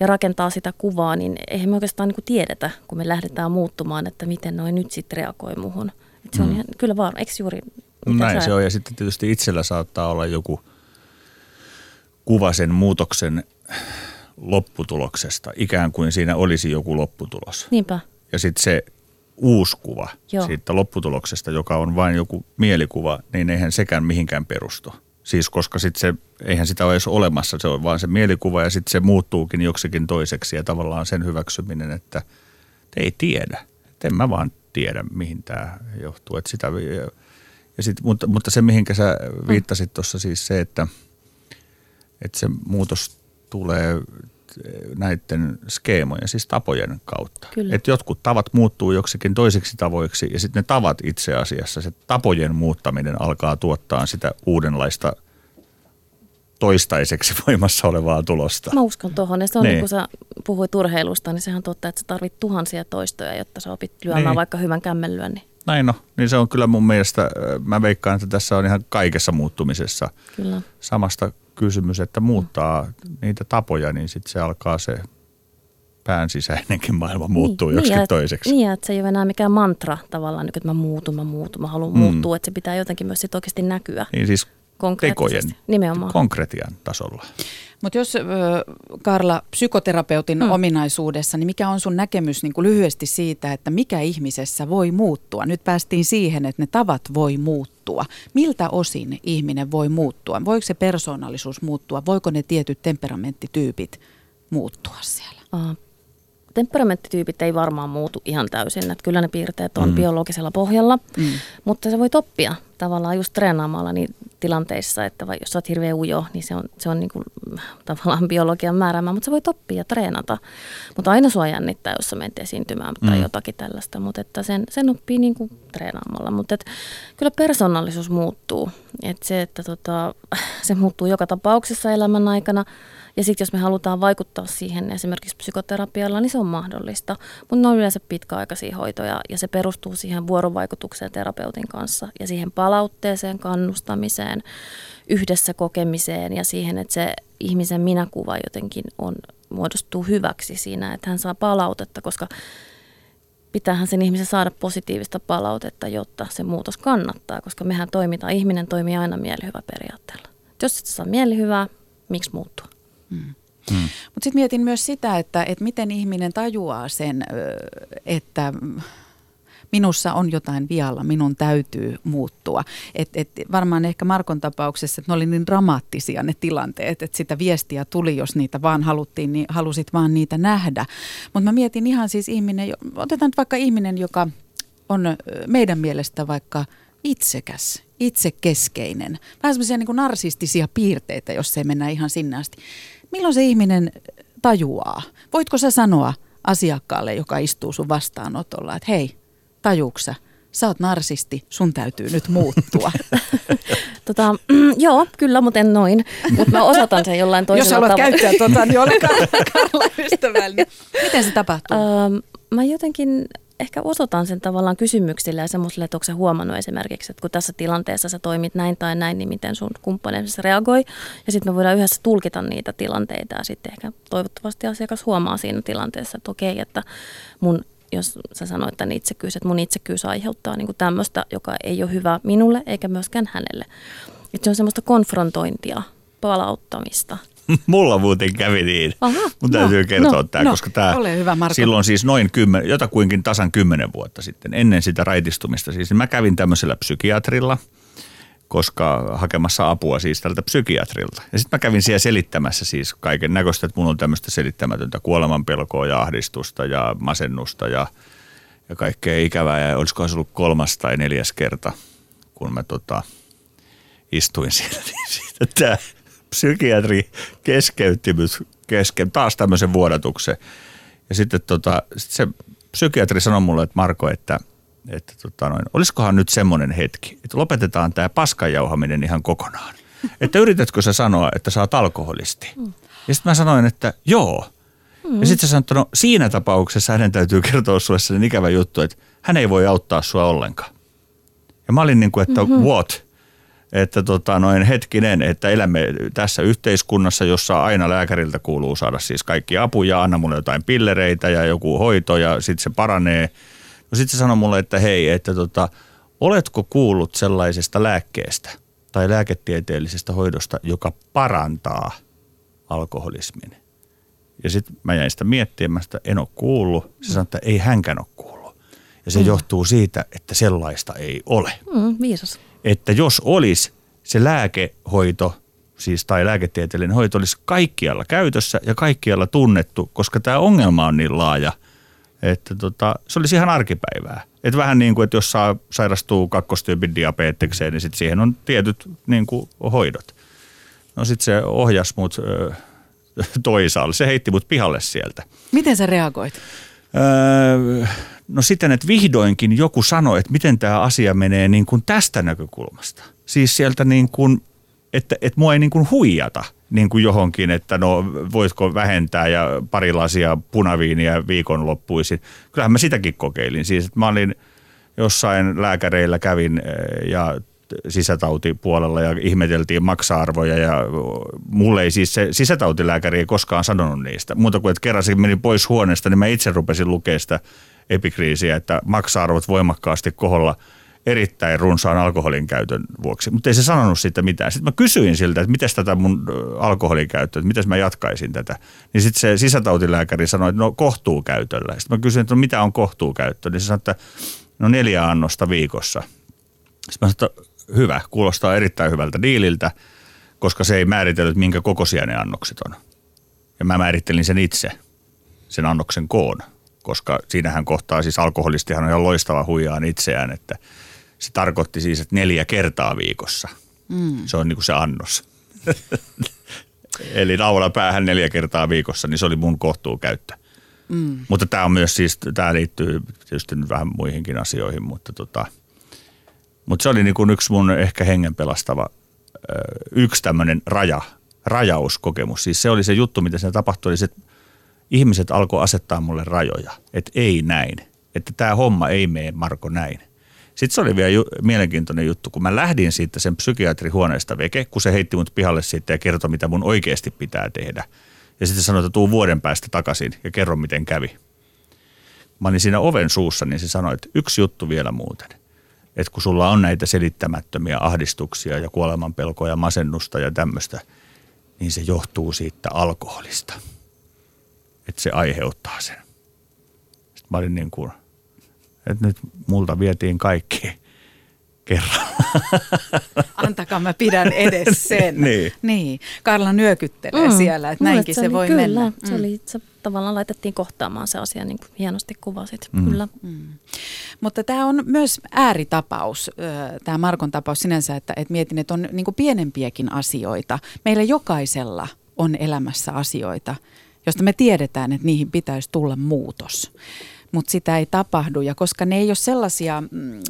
ja rakentaa sitä kuvaa, niin eihän me oikeastaan niin kuin tiedetä, kun me lähdetään muuttumaan, että miten noin nyt sitten reagoi muuhun. Et se on mm. ihan, kyllä vaan, eikö juuri? Näin sä... se on ja sitten tietysti itsellä saattaa olla joku – kuva sen muutoksen lopputuloksesta, ikään kuin siinä olisi joku lopputulos. Niinpä. Ja sitten se uusi kuva Joo. siitä lopputuloksesta, joka on vain joku mielikuva, niin eihän sekään mihinkään perustu. Siis koska sitten se, eihän sitä ole edes olemassa, se on vaan se mielikuva ja sitten se muuttuukin joksikin toiseksi ja tavallaan sen hyväksyminen, että te ei tiedä. Et en mä vaan tiedä, mihin tämä johtuu. Et sitä, ja, sit, mutta, mutta se, mihinkä sä viittasit tuossa siis se, että – että se muutos tulee näiden skeemojen, siis tapojen kautta. Että jotkut tavat muuttuu joksikin toisiksi tavoiksi ja sitten ne tavat itse asiassa, se tapojen muuttaminen alkaa tuottaa sitä uudenlaista toistaiseksi voimassa olevaa tulosta. Mä uskon tuohon. Ja se on niin. niin kun sä puhuit urheilusta, niin sehän on totta, että sä tarvit tuhansia toistoja, jotta sä opit lyömään niin. vaikka hyvän kämmenlyönnin. Näin no, niin se on kyllä mun mielestä, mä veikkaan, että tässä on ihan kaikessa muuttumisessa kyllä. samasta kysymys, että muuttaa niitä tapoja, niin sitten se alkaa se pään sisäinenkin maailma muuttuu niin, joksikin niin, toiseksi. Niin, että se ei ole enää mikään mantra tavallaan, että mä muutun, mä muutun, mä haluan mm. muuttua, että se pitää jotenkin myös sit oikeasti näkyä. Niin siis tekojen, nimenomaan. konkretian tasolla. Mutta jos Karla, psykoterapeutin mm. ominaisuudessa, niin mikä on sun näkemys niin kuin lyhyesti siitä, että mikä ihmisessä voi muuttua? Nyt päästiin siihen, että ne tavat voi muuttua. Miltä osin ihminen voi muuttua? Voiko se persoonallisuus muuttua? Voiko ne tietyt temperamenttityypit muuttua siellä? Temperamenttityypit ei varmaan muutu ihan täysin. Että kyllä ne piirteet on mm. biologisella pohjalla, mm. mutta se voi oppia tavallaan just treenaamalla niin tilanteissa, että vai jos olet hirveän ujo, niin se on, se on niin kuin, tavallaan biologian määräämä, mutta sä voit oppia ja treenata. Mutta aina sua jännittää, jos sä menet esiintymään tai mm. jotakin tällaista, mutta että sen, sen oppii niin kuin treenaamalla. Mutta että kyllä persoonallisuus muuttuu. Että se, että tota, se muuttuu joka tapauksessa elämän aikana. Ja sitten jos me halutaan vaikuttaa siihen esimerkiksi psykoterapialla, niin se on mahdollista. Mutta ne on yleensä pitkäaikaisia hoitoja ja se perustuu siihen vuorovaikutukseen terapeutin kanssa ja siihen palautteeseen, kannustamiseen, yhdessä kokemiseen ja siihen, että se ihmisen minäkuva jotenkin on, muodostuu hyväksi siinä, että hän saa palautetta, koska pitäähän sen ihmisen saada positiivista palautetta, jotta se muutos kannattaa, koska mehän toimitaan, ihminen toimii aina mielihyvä periaatteella. Jos et saa mielihyvää, miksi muuttua? Mm. Hmm. Mutta sitten mietin myös sitä, että, että miten ihminen tajuaa sen, että minussa on jotain vialla, minun täytyy muuttua. Et, et varmaan ehkä Markon tapauksessa, että ne oli niin dramaattisia ne tilanteet, että sitä viestiä tuli, jos niitä vaan haluttiin, niin halusit vaan niitä nähdä. Mutta mä mietin ihan siis ihminen, otetaan nyt vaikka ihminen, joka on meidän mielestä vaikka itsekäs, itsekeskeinen. Vähän semmoisia niin narsistisia piirteitä, jos ei mennä ihan sinne asti. Milloin se ihminen tajuaa? Voitko sä sanoa asiakkaalle, joka istuu sun vastaanotolla, että hei, tajuuksä, sä oot narsisti, sun täytyy nyt muuttua. tota, joo, kyllä, mutta en noin. Mutta mä osoitan sen jollain toisella Jos haluat tavalla. käyttää tota, niin ole Karla, Karla ystävällinen. Miten se tapahtuu? Uh, mä jotenkin ehkä osoitan sen tavallaan kysymyksillä ja semmoiselle, että onko sä huomannut esimerkiksi, että kun tässä tilanteessa sä toimit näin tai näin, niin miten sun kumppani reagoi. Ja sitten me voidaan yhdessä tulkita niitä tilanteita ja sitten ehkä toivottavasti asiakas huomaa siinä tilanteessa, että okei, että mun jos sä sanoit tämän itsekyys, että mun itsekyys aiheuttaa niin tämmöistä, joka ei ole hyvä minulle eikä myöskään hänelle. Että se on semmoista konfrontointia, palauttamista, Mulla muuten kävi niin. Aha, Mun täytyy no, kertoa no, tämä, no, koska tämä hyvä, Marko. silloin siis noin kymmen, jotakuinkin tasan kymmenen vuotta sitten, ennen sitä raitistumista. Siis mä kävin tämmöisellä psykiatrilla, koska hakemassa apua siis tältä psykiatrilta. Ja sitten mä kävin siellä selittämässä siis kaiken näköistä, että mulla on tämmöistä selittämätöntä kuolemanpelkoa ja ahdistusta ja masennusta ja, ja kaikkea ikävää. Ja olisikohan se ollut kolmas tai neljäs kerta, kun mä tota, istuin siellä. Niin siitä tämä psykiatri keskeytti kesken taas tämmöisen vuodatuksen. Ja sitten tota, sit se psykiatri sanoi mulle, että Marko, että, että tota noin, olisikohan nyt semmoinen hetki, että lopetetaan tämä paskanjauhaminen ihan kokonaan. Että yritätkö sä sanoa, että sä oot alkoholisti? Mm. Ja sitten mä sanoin, että joo. Mm. Ja sitten sä sanoit, että no siinä tapauksessa hänen täytyy kertoa sulle sellainen ikävä juttu, että hän ei voi auttaa sua ollenkaan. Ja mä olin niin kuin, että mm-hmm. what? Että tota, noin hetkinen, että elämme tässä yhteiskunnassa, jossa aina lääkäriltä kuuluu saada siis kaikki apuja, anna mulle jotain pillereitä ja joku hoito ja sitten se paranee. No sitten se sanoi mulle, että hei, että tota, oletko kuullut sellaisesta lääkkeestä tai lääketieteellisestä hoidosta, joka parantaa alkoholismin? Ja sitten mä jäin sitä miettimään, että en ole kuullut. Se sanoi, että ei hänkään ole kuullut. Ja se mm. johtuu siitä, että sellaista ei ole. Mm, viisas että jos olisi se lääkehoito, siis tai lääketieteellinen hoito olisi kaikkialla käytössä ja kaikkialla tunnettu, koska tämä ongelma on niin laaja, että tota, se olisi ihan arkipäivää. Että vähän niin kuin, että jos saa, sairastuu kakkostyypin diabetekseen, niin sit siihen on tietyt niin kuin, hoidot. No sitten se ohjas mut ö, toisaalle. Se heitti mut pihalle sieltä. Miten sä reagoit? Öö, No sitten, että vihdoinkin joku sanoi, että miten tämä asia menee niin kuin tästä näkökulmasta. Siis sieltä niin kuin, että, että mua ei niin kuin huijata niin kuin johonkin, että no voitko vähentää ja pari lasia punaviiniä viikonloppuisin. Kyllähän mä sitäkin kokeilin. Siis, että mä olin jossain lääkäreillä kävin eh, ja sisätautipuolella ja ihmeteltiin maksa-arvoja ja mulle ei siis se sisätautilääkäri ei koskaan sanonut niistä. Muuta kuin, että kerran se meni pois huoneesta, niin mä itse rupesin lukemaan sitä epikriisiä, että maksa-arvot voimakkaasti koholla erittäin runsaan alkoholin käytön vuoksi. Mutta ei se sanonut siitä mitään. Sitten mä kysyin siltä, että miten tätä mun alkoholin käyttöä, että miten mä jatkaisin tätä. Niin sitten se sisätautilääkäri sanoi, että no kohtuukäytöllä. Sitten mä kysyin, että no mitä on kohtuukäyttö. Niin se sanoi, että no neljä annosta viikossa. Sitten mä sanoin, että hyvä, kuulostaa erittäin hyvältä diililtä, koska se ei määritellyt, minkä kokoisia ne annokset on. Ja mä määrittelin sen itse, sen annoksen koon koska siinähän kohtaa siis alkoholistihan on ihan loistava huijaan itseään, että se tarkoitti siis, että neljä kertaa viikossa. Mm. Se on niin kuin se annos. Eli naula päähän neljä kertaa viikossa, niin se oli mun kohtuukäyttö. Mm. Mutta tämä on myös siis, tämä liittyy tietysti vähän muihinkin asioihin, mutta tota, mutta se oli niin kuin yksi mun ehkä hengen pelastava, yksi tämmöinen raja, rajauskokemus. Siis se oli se juttu, mitä siinä tapahtui, oli se, että ihmiset alkoi asettaa mulle rajoja, että ei näin, että tämä homma ei mene Marko näin. Sitten se oli vielä ju- mielenkiintoinen juttu, kun mä lähdin siitä sen psykiatrihuoneesta veke, kun se heitti mut pihalle siitä ja kertoi, mitä mun oikeasti pitää tehdä. Ja sitten sanoi, että tuu vuoden päästä takaisin ja kerro, miten kävi. Mä olin siinä oven suussa, niin se sanoi, että yksi juttu vielä muuten. Että kun sulla on näitä selittämättömiä ahdistuksia ja kuolemanpelkoja, ja masennusta ja tämmöistä, niin se johtuu siitä alkoholista – että se aiheuttaa sen. Sitten mä olin niin kuin, että nyt multa vietiin kaikki kerran. Antakaa mä pidän edes sen. niin. niin. Karla nyökyttelee mm. siellä, että näinkin se, se voi kyllä, mennä. Mm. Se, oli, se tavallaan laitettiin kohtaamaan se asia, niin kuin hienosti kuvasit. Mm. Kyllä. Mm. Mutta tämä on myös ääritapaus, tämä Markon tapaus sinänsä, että, että mietin, että on niin kuin pienempiäkin asioita. Meillä jokaisella on elämässä asioita, josta me tiedetään, että niihin pitäisi tulla muutos. Mutta sitä ei tapahdu ja koska ne ei ole sellaisia mm,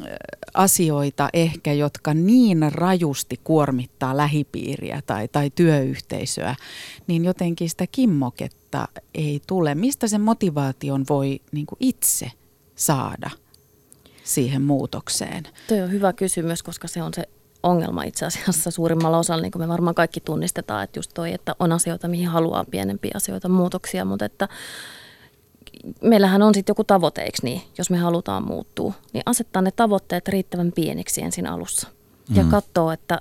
asioita ehkä, jotka niin rajusti kuormittaa lähipiiriä tai, tai työyhteisöä, niin jotenkin sitä kimmoketta ei tule. Mistä sen motivaation voi niin itse saada siihen muutokseen? Tuo on hyvä kysymys, koska se on se ongelma itse asiassa suurimmalla osalla, niin kuin me varmaan kaikki tunnistetaan, että just toi, että on asioita, mihin haluaa pienempiä asioita, muutoksia, mutta että meillähän on sitten joku tavoite, eikö niin, jos me halutaan muuttua, niin asettaa ne tavoitteet riittävän pieniksi ensin alussa ja mm. katsoo, että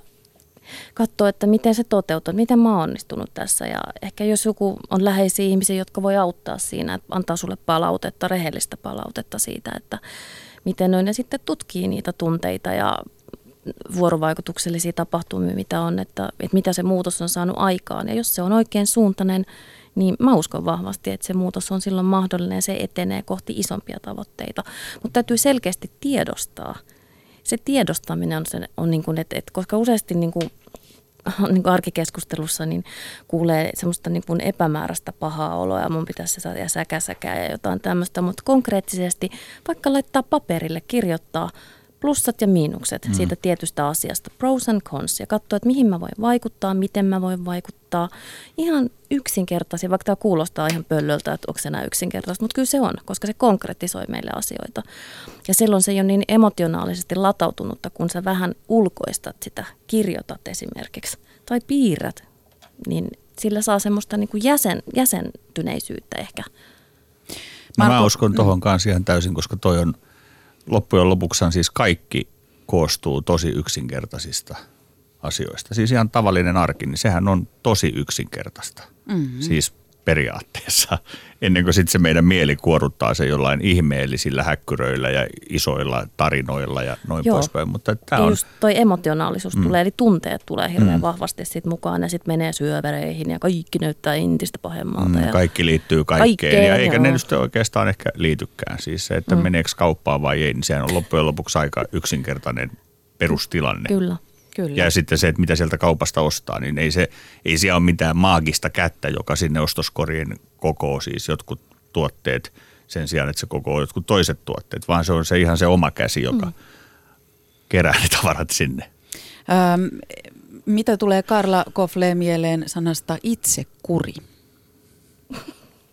katsoa, että miten se toteutuu, miten mä oon onnistunut tässä. Ja ehkä jos joku on läheisiä ihmisiä, jotka voi auttaa siinä, että antaa sulle palautetta, rehellistä palautetta siitä, että miten noin ne sitten tutkii niitä tunteita ja vuorovaikutuksellisia tapahtumia, mitä on, että, että mitä se muutos on saanut aikaan. Ja jos se on oikein suuntainen, niin mä uskon vahvasti, että se muutos on silloin mahdollinen ja se etenee kohti isompia tavoitteita. Mutta täytyy selkeästi tiedostaa. Se tiedostaminen on, se, on niin kuin, että, että koska useasti niin kuin, niin kuin arkikeskustelussa niin kuulee semmoista niin kuin epämääräistä pahaa oloa ja mun pitäisi saada säkäsäkää ja jotain tämmöistä, mutta konkreettisesti vaikka laittaa paperille, kirjoittaa – plussat ja miinukset mm. siitä tietystä asiasta, pros and cons, ja katsoa, että mihin mä voin vaikuttaa, miten mä voin vaikuttaa. Ihan yksinkertaisia, vaikka tämä kuulostaa ihan pöllöltä, että onko se enää yksinkertaista, mutta kyllä se on, koska se konkretisoi meille asioita. Ja silloin se ei ole niin emotionaalisesti latautunutta, kun sä vähän ulkoistat sitä, kirjoitat esimerkiksi, tai piirrät, niin sillä saa semmoista niin kuin jäsen, jäsentyneisyyttä ehkä. Marko, mä uskon tuohon kanssa ihan täysin, koska toi on – loppujen lopuksi siis kaikki koostuu tosi yksinkertaisista asioista. Siis ihan tavallinen arki, niin sehän on tosi yksinkertaista. Mm-hmm. Siis periaatteessa, ennen kuin sitten se meidän mieli kuoruttaa se jollain ihmeellisillä häkkyröillä ja isoilla tarinoilla ja noin Joo. poispäin. Mutta tämä on... just toi emotionaalisuus mm. tulee, eli tunteet tulee hirveän mm. vahvasti sit mukaan ja sitten menee syövereihin ja kaikki näyttää entistä pahemmalta. Mm, ja... Kaikki liittyy kaikkeen, kaikkeen ja eikä joo. ne nyt oikeastaan ehkä liitykään. Siis se, että mm. meneekö kauppaan vai ei, niin sehän on loppujen lopuksi aika yksinkertainen perustilanne. Kyllä. Kyllä. Ja sitten se, että mitä sieltä kaupasta ostaa, niin ei, se, ei siellä ole mitään maagista kättä, joka sinne ostoskorien kokoo siis jotkut tuotteet sen sijaan, että se kokoo jotkut toiset tuotteet, vaan se on se ihan se oma käsi, joka mm. kerää ne tavarat sinne. Öm, mitä tulee Karla Kofle mieleen sanasta itsekuri?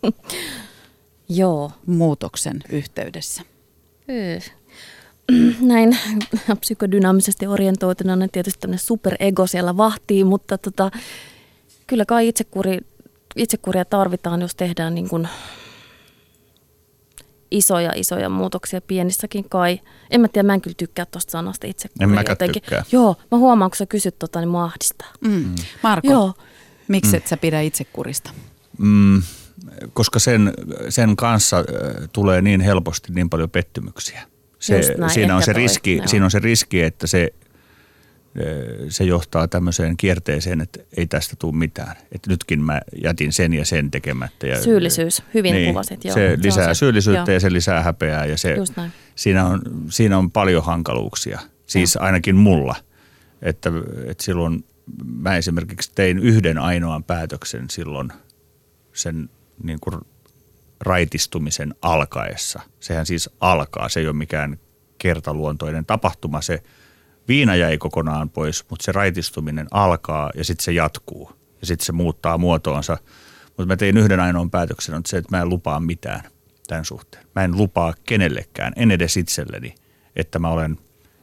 Joo. Muutoksen yhteydessä. näin psykodynaamisesti orientoituna on tietysti tämmöinen superego siellä vahtii, mutta tota, kyllä kai itsekuri, itsekuria tarvitaan, jos tehdään niin kuin isoja, isoja muutoksia pienissäkin kai. En mä tiedä, mä en kyllä tykkää tuosta sanasta itsekuria. En mäkään jotenkin. tykkää. Joo, mä huomaan, kun sä kysyt tota, niin mua ahdistaa. Mm. mm. Marko, Joo. miksi mm. et sä pidä itsekurista? Mm, koska sen, sen kanssa äh, tulee niin helposti niin paljon pettymyksiä se, näin, siinä, on se riski, siinä on se riski, että se, se johtaa tämmöiseen kierteeseen, että ei tästä tule mitään. Että nytkin mä jätin sen ja sen tekemättä. Ja, Syyllisyys, hyvin niin, kuvasit. Joo. Se lisää se, syyllisyyttä joo. ja se lisää häpeää ja se, siinä, on, siinä on paljon hankaluuksia. Siis joo. ainakin mulla. Että, että silloin mä esimerkiksi tein yhden ainoan päätöksen silloin sen niin kuin raitistumisen alkaessa. Sehän siis alkaa, se ei ole mikään kertaluontoinen tapahtuma. Se viina jäi kokonaan pois, mutta se raitistuminen alkaa ja sitten se jatkuu. Ja sitten se muuttaa muotoonsa. Mutta mä tein yhden ainoan päätöksen, on se, että mä en lupaa mitään tämän suhteen. Mä en lupaa kenellekään, en edes itselleni, että mä olen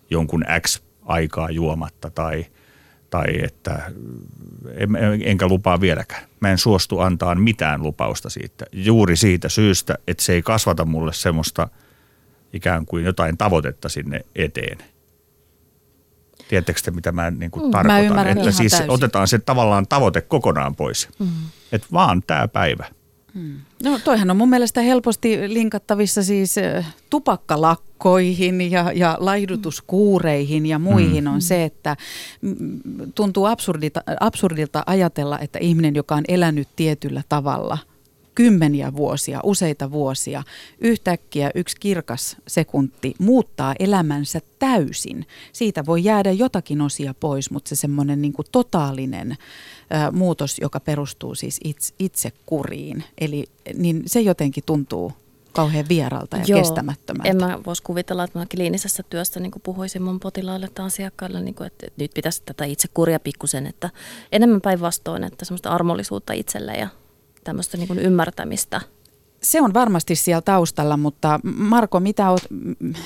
jonkun X aikaa juomatta tai – tai että en, enkä lupaa vieläkään. Mä en suostu antaa mitään lupausta siitä. Juuri siitä syystä, että se ei kasvata mulle semmoista ikään kuin jotain tavoitetta sinne eteen. Tiedättekö te, mitä mä niin kuin mm, tarkoitan? Mä että siis täysin. otetaan se tavallaan tavoite kokonaan pois. Mm. Että vaan tämä päivä. Mm. No toihan on mun mielestä helposti linkattavissa siis tupakkalakkoihin ja, ja laihdutuskuureihin ja muihin mm. on se, että tuntuu absurdilta, absurdilta ajatella, että ihminen, joka on elänyt tietyllä tavalla kymmeniä vuosia, useita vuosia, yhtäkkiä yksi kirkas sekunti muuttaa elämänsä täysin. Siitä voi jäädä jotakin osia pois, mutta se semmoinen niin totaalinen muutos, joka perustuu siis itse, itsekuriin. Eli niin se jotenkin tuntuu kauhean vieralta ja Joo, kestämättömältä. En mä voisi kuvitella, että mä kliinisessä työssä niin puhuisin mun potilaille tai asiakkaille, niin kuin, että nyt pitäisi tätä itsekuria pikkusen, että enemmän päinvastoin, että semmoista armollisuutta itselle ja tämmöistä niin kuin ymmärtämistä. se on varmasti siellä taustalla, mutta Marko, mitä olet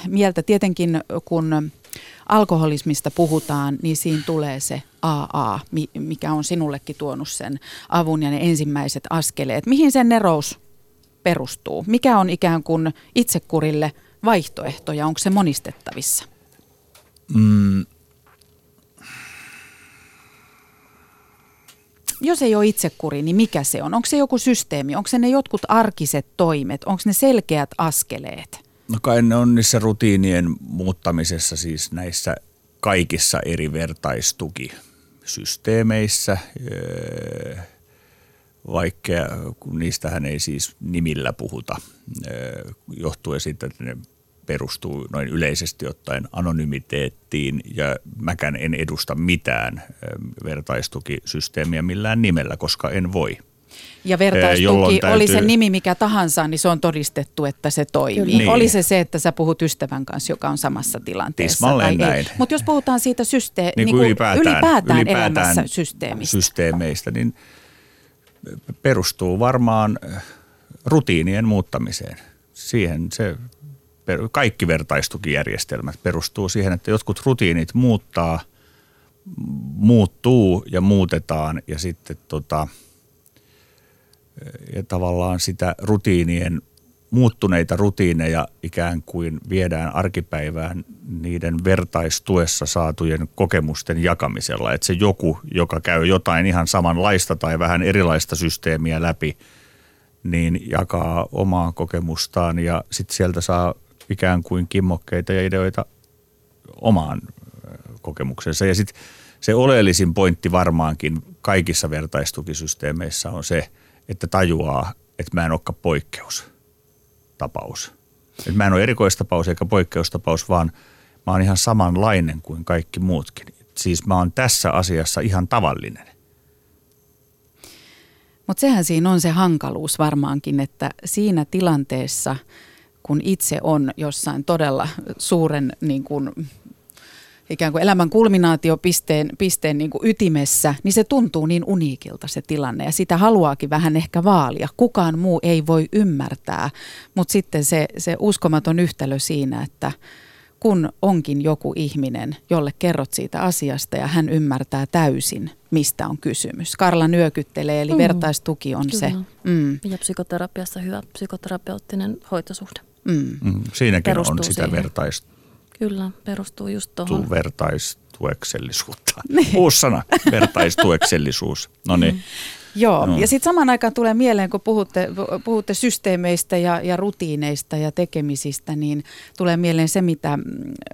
mieltä? Tietenkin kun alkoholismista puhutaan, niin siinä tulee se AA, mikä on sinullekin tuonut sen avun ja ne ensimmäiset askeleet. Mihin sen nerous perustuu? Mikä on ikään kuin itsekurille vaihtoehto ja onko se monistettavissa? Mm, jos ei ole itsekuri, niin mikä se on? Onko se joku systeemi? Onko se ne jotkut arkiset toimet? Onko ne selkeät askeleet? No kai ne on niissä rutiinien muuttamisessa siis näissä kaikissa eri vertaistukisysteemeissä, öö, vaikka niistähän ei siis nimillä puhuta, öö, johtuen siitä, että ne perustuu noin yleisesti ottaen anonymiteettiin ja mäkään en edusta mitään vertaistukisysteemiä millään nimellä, koska en voi. Ja vertaistuki, täytyy... oli se nimi mikä tahansa, niin se on todistettu, että se toimii. Niin. Oli se se, että sä puhut ystävän kanssa, joka on samassa tilanteessa. tai näin. Mutta jos puhutaan siitä syste- niin niin ylipäätään, ylipäätään, ylipäätään elämässä systeemistä. systeemeistä, niin perustuu varmaan rutiinien muuttamiseen. Siihen se kaikki vertaistukijärjestelmät perustuu siihen, että jotkut rutiinit muuttaa, muuttuu ja muutetaan ja sitten tota, ja tavallaan sitä rutiinien, muuttuneita rutiineja ikään kuin viedään arkipäivään niiden vertaistuessa saatujen kokemusten jakamisella. Että se joku, joka käy jotain ihan samanlaista tai vähän erilaista systeemiä läpi, niin jakaa omaa kokemustaan ja sitten sieltä saa ikään kuin kimmokkeita ja ideoita omaan kokemuksensa. Ja sitten se oleellisin pointti varmaankin kaikissa vertaistukisysteemeissä on se, että tajuaa, että mä en olekaan poikkeustapaus. Että mä en ole erikoistapaus eikä poikkeustapaus, vaan mä oon ihan samanlainen kuin kaikki muutkin. Siis mä oon tässä asiassa ihan tavallinen. Mutta sehän siinä on se hankaluus varmaankin, että siinä tilanteessa – kun itse on jossain todella suuren niin kuin, ikään kuin elämän kulminaatiopisteen pisteen niin kuin ytimessä, niin se tuntuu niin uniikilta se tilanne ja sitä haluaakin vähän ehkä vaalia. Kukaan muu ei voi ymmärtää, mutta sitten se, se uskomaton yhtälö siinä, että kun onkin joku ihminen, jolle kerrot siitä asiasta ja hän ymmärtää täysin, mistä on kysymys. Karla nyökyttelee, eli mm. vertaistuki on Kyllä. se. Mm. Ja psykoterapiassa hyvä psykoterapeuttinen hoitosuhde. Mm. Mm, siinäkin perustuu on sitä siihen. vertaista. Kyllä, perustuu just tuohon. Vertaistueksellisuutta. Niin. Uusi sana, vertaistueksellisuus. No niin. Mm. Joo, no. ja sitten samaan aikaan tulee mieleen, kun puhutte, puhutte systeemeistä ja, ja rutiineista ja tekemisistä, niin tulee mieleen se, mitä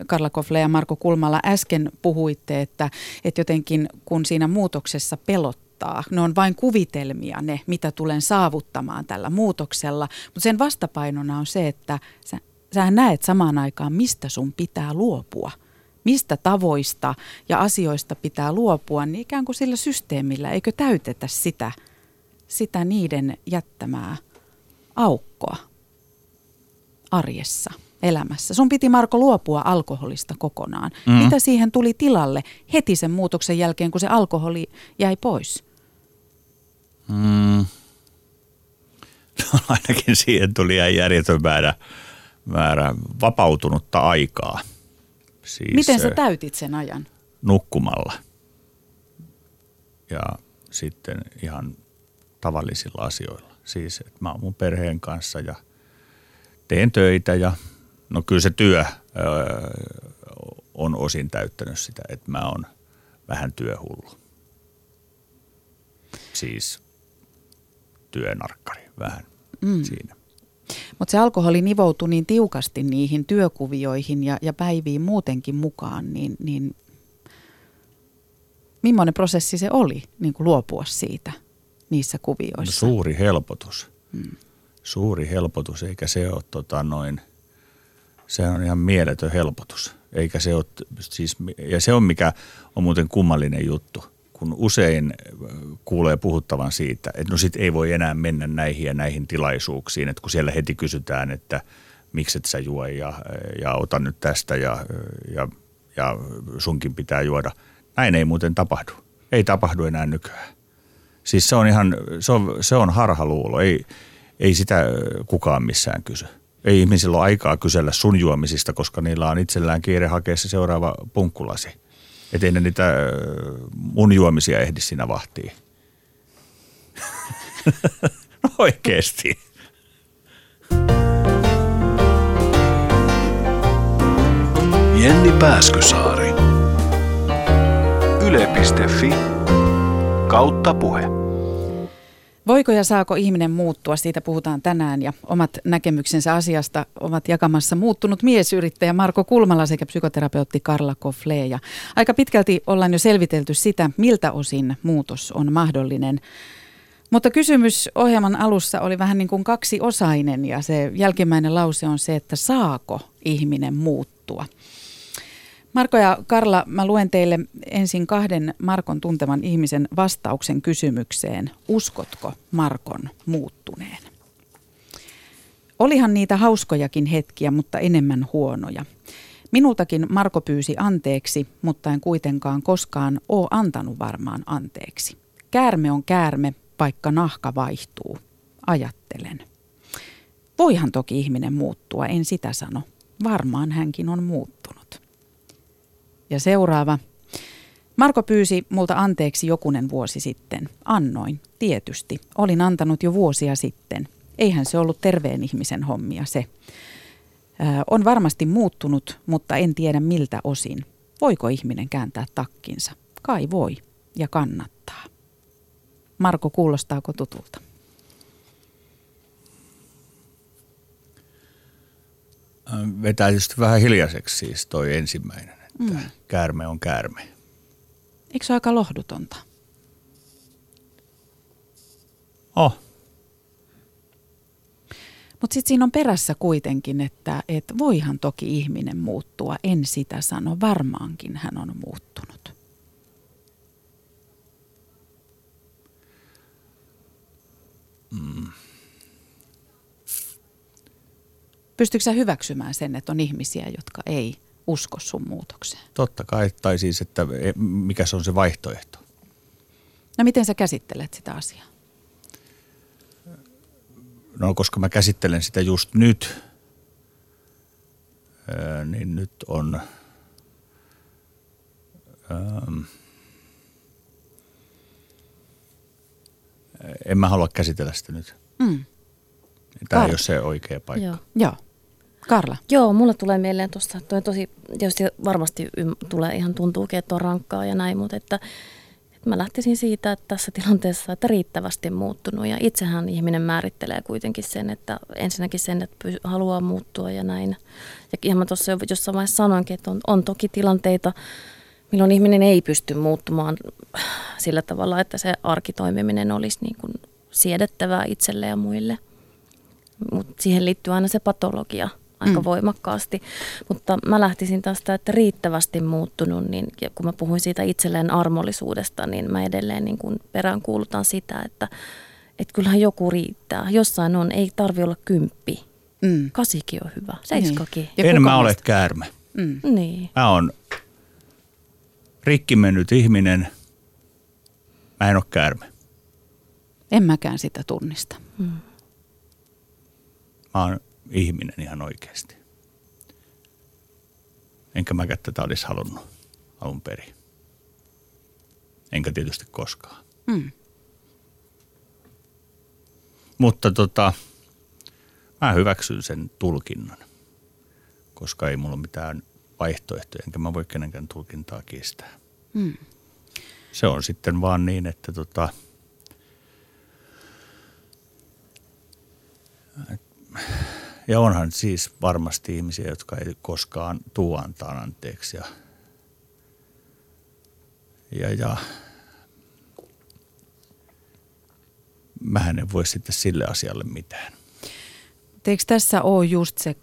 Karla Kofle ja Marko Kulmala äsken puhuitte, että, että jotenkin kun siinä muutoksessa pelottaa, saavuttaa. Ne on vain kuvitelmia ne, mitä tulen saavuttamaan tällä muutoksella. Mutta sen vastapainona on se, että sä, sä näet samaan aikaan, mistä sun pitää luopua. Mistä tavoista ja asioista pitää luopua, niin ikään kuin sillä systeemillä, eikö täytetä sitä, sitä niiden jättämää aukkoa arjessa elämässä. Sun piti Marko luopua alkoholista kokonaan. Mm. Mitä siihen tuli tilalle heti sen muutoksen jälkeen, kun se alkoholi jäi pois? Mm. No, ainakin siihen tuli ihan järjetön määrä, määrä vapautunutta aikaa. Siis, Miten sä täytit sen ajan? Nukkumalla. Ja sitten ihan tavallisilla asioilla. Siis, että mä oon mun perheen kanssa ja teen töitä ja no kyllä se työ öö, on osin täyttänyt sitä, että mä oon vähän työhullu. Siis työnarkkari vähän mm. siinä. Mutta se alkoholi nivoutui niin tiukasti niihin työkuvioihin ja, ja päiviin muutenkin mukaan, niin, niin millainen prosessi se oli niin kuin luopua siitä niissä kuvioissa? No suuri helpotus. Hmm. Suuri helpotus, eikä se ole tota noin, se on ihan mieletön helpotus. Eikä se ole, siis, ja se on mikä on muuten kummallinen juttu – kun usein äh, kuulee puhuttavan siitä, että no sit ei voi enää mennä näihin ja näihin tilaisuuksiin, että kun siellä heti kysytään, että mikset sä juo ja, ja ota nyt tästä ja, ja, ja sunkin pitää juoda. Näin ei muuten tapahdu. Ei tapahdu enää nykyään. Siis se on ihan, se on, se on harhaluulo. Ei, Ei sitä kukaan missään kysy. Ei ihmisillä ole aikaa kysellä sun juomisista, koska niillä on itsellään kiire hakea se seuraava punkkulasi. Että ei ne niitä mun juomisia ehdi siinä vahtiin. no oikeesti. Jenni Pääskysaari. Yle.fi kautta puhe. Voiko ja saako ihminen muuttua? Siitä puhutaan tänään ja omat näkemyksensä asiasta ovat jakamassa muuttunut miesyrittäjä Marko Kulmala sekä psykoterapeutti Karla Kofle. Ja aika pitkälti ollaan jo selvitelty sitä, miltä osin muutos on mahdollinen. Mutta kysymys ohjelman alussa oli vähän niin kuin kaksiosainen ja se jälkimmäinen lause on se, että saako ihminen muuttua? Marko ja Karla, mä luen teille ensin kahden Markon tunteman ihmisen vastauksen kysymykseen. Uskotko Markon muuttuneen? Olihan niitä hauskojakin hetkiä, mutta enemmän huonoja. Minultakin Marko pyysi anteeksi, mutta en kuitenkaan koskaan oo antanut varmaan anteeksi. Käärme on käärme, vaikka nahka vaihtuu. Ajattelen. Voihan toki ihminen muuttua, en sitä sano. Varmaan hänkin on muuttunut. Ja seuraava. Marko pyysi multa anteeksi jokunen vuosi sitten. Annoin, tietysti. Olin antanut jo vuosia sitten. Eihän se ollut terveen ihmisen hommia se. Ää, on varmasti muuttunut, mutta en tiedä miltä osin. Voiko ihminen kääntää takkinsa? Kai voi ja kannattaa. Marko, kuulostaako tutulta? Vetää just vähän hiljaiseksi siis toi ensimmäinen, että mm. käärme on käärme. Eikö se ole aika lohdutonta? Oh. Mutta sitten siinä on perässä kuitenkin, että et voihan toki ihminen muuttua. En sitä sano, varmaankin hän on muuttunut. Mm. Pystytkö sä hyväksymään sen, että on ihmisiä, jotka ei usko sun muutokseen? Totta kai, tai siis, että e, mikä se on se vaihtoehto. No miten sä käsittelet sitä asiaa? No koska mä käsittelen sitä just nyt, niin nyt on... Ähm, en mä halua käsitellä sitä nyt. Mm. Tämä ei ole se oikea paikka. Joo. Joo. Karla. Joo, mulle tulee mieleen tuosta, toi tosi, tietysti varmasti ym- tulee ihan tuntuukin, että on rankkaa ja näin, mutta että, että mä lähtisin siitä, että tässä tilanteessa, että riittävästi muuttunut ja itsehän ihminen määrittelee kuitenkin sen, että ensinnäkin sen, että py- haluaa muuttua ja näin. Ja ihan mä tuossa jo jossain vaiheessa sanoinkin, että on, on toki tilanteita, milloin ihminen ei pysty muuttumaan sillä tavalla, että se arkitoimiminen olisi niin kuin siedettävää itselle ja muille. Mutta siihen liittyy aina se patologia aika Mm. mm. voimakkaasti. Mutta mä lähtisin tästä, että riittävästi muuttunut, niin ja kun mä puhuin siitä itselleen armollisuudesta, niin mä edelleen niin kuin peräänkuulutan sitä, että, että kyllähän joku riittää. Jossain on, ei tarvi olla kymppi. Mm. Kasikin on hyvä, seiskakin. Ja en mä ole käärme. Mm. Niin. Mä oon rikki mennyt ihminen. Mä en ole käärme. En mäkään sitä tunnista. Mm. Mä oon ihminen ihan oikeasti. Enkä mäkään tätä olisi halunnut alun perin. Enkä tietysti koskaan. Mm. Mutta tota, mä hyväksyn sen tulkinnan, koska ei mulla ole mitään vaihtoehtoja, enkä mä voi kenenkään tulkintaa kiistää. Mm. Se on sitten vaan niin, että tota, ja onhan siis varmasti ihmisiä, jotka ei koskaan tuu antaa anteeksi ja, ja, ja mähän en voi sitten sille asialle mitään. Eikö tässä ole just se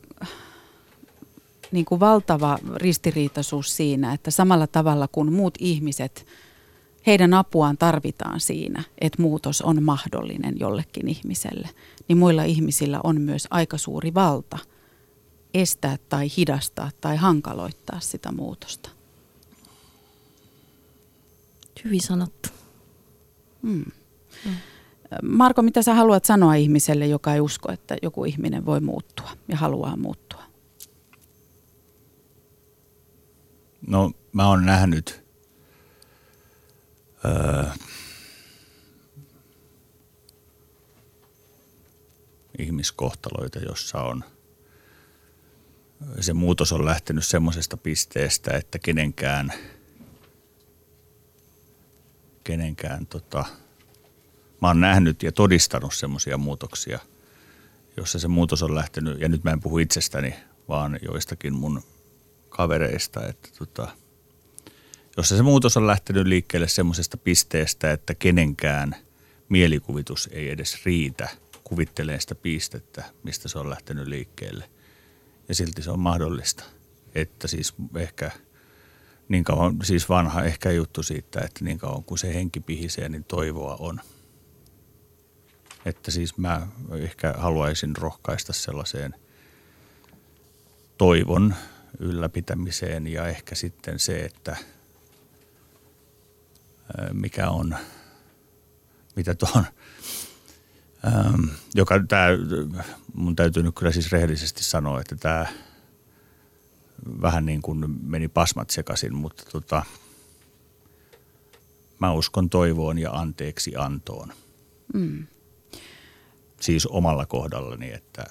niin kuin valtava ristiriitaisuus siinä, että samalla tavalla kuin muut ihmiset, heidän apuaan tarvitaan siinä, että muutos on mahdollinen jollekin ihmiselle, niin muilla ihmisillä on myös aika suuri valta estää tai hidastaa tai hankaloittaa sitä muutosta. Hyvin sanottu. Mm. Marko, mitä sä haluat sanoa ihmiselle, joka ei usko, että joku ihminen voi muuttua ja haluaa muuttua? No mä oon nähnyt ihmiskohtaloita, jossa on se muutos on lähtenyt semmoisesta pisteestä, että kenenkään, kenenkään tota, mä oon nähnyt ja todistanut semmoisia muutoksia, jossa se muutos on lähtenyt, ja nyt mä en puhu itsestäni, vaan joistakin mun kavereista, että tota, jossa se muutos on lähtenyt liikkeelle semmoisesta pisteestä, että kenenkään mielikuvitus ei edes riitä kuvittelee sitä pistettä, mistä se on lähtenyt liikkeelle. Ja silti se on mahdollista. Että siis ehkä niin kauan, siis vanha ehkä juttu siitä, että niin kauan kun se henki pihisee, niin toivoa on. Että siis mä ehkä haluaisin rohkaista sellaiseen toivon ylläpitämiseen ja ehkä sitten se, että mikä on, mitä tuohon, joka tämä, mun täytyy nyt kyllä siis rehellisesti sanoa, että tämä vähän niin kuin meni pasmat sekaisin, mutta tota, mä uskon toivoon ja anteeksi antoon. Mm. Siis omalla kohdallani, että,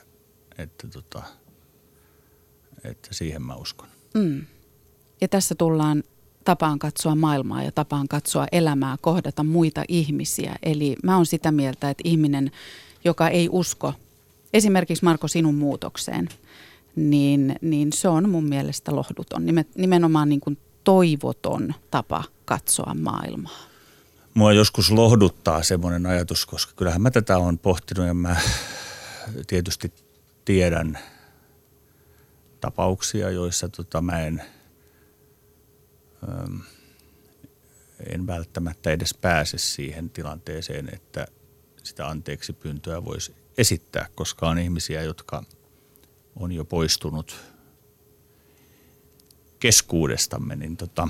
että tota, että siihen mä uskon. Mm. Ja tässä tullaan tapaan katsoa maailmaa ja tapaan katsoa elämää, kohdata muita ihmisiä. Eli mä oon sitä mieltä, että ihminen, joka ei usko esimerkiksi Marko sinun muutokseen, niin, niin se on mun mielestä lohduton, nimenomaan niin kuin toivoton tapa katsoa maailmaa. Mua joskus lohduttaa semmoinen ajatus, koska kyllähän mä tätä on pohtinut ja mä tietysti tiedän – tapauksia, joissa tota, mä en, en välttämättä edes pääse siihen tilanteeseen, että sitä anteeksi pyyntöä voisi esittää, koska on ihmisiä, jotka on jo poistunut keskuudestamme, niin tota,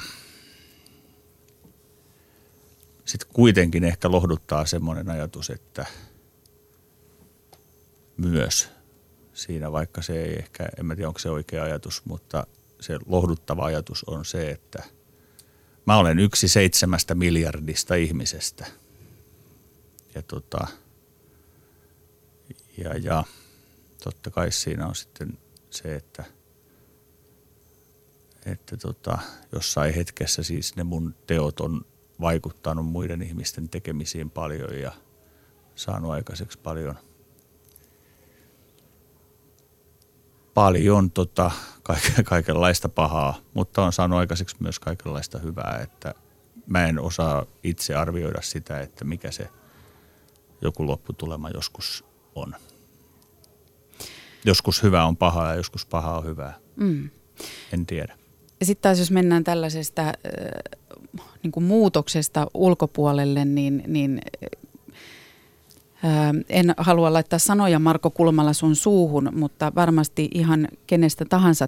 sitten kuitenkin ehkä lohduttaa semmoinen ajatus, että myös siinä, vaikka se ei ehkä, en tiedä onko se oikea ajatus, mutta se lohduttava ajatus on se, että mä olen yksi seitsemästä miljardista ihmisestä. Ja, tota, ja, ja totta kai siinä on sitten se, että, että tota, jossain hetkessä siis ne mun teot on vaikuttanut muiden ihmisten tekemisiin paljon ja saanut aikaiseksi paljon – paljon tota, kaikenlaista pahaa, mutta on saanut aikaiseksi myös kaikenlaista hyvää, että mä en osaa itse arvioida sitä, että mikä se joku lopputulema joskus on. Joskus hyvä on pahaa ja joskus paha on hyvää. Mm. En tiedä. Sitten taas jos mennään tällaisesta äh, niin kuin muutoksesta ulkopuolelle, niin, niin en halua laittaa sanoja Marko Kulmala sun suuhun, mutta varmasti ihan kenestä tahansa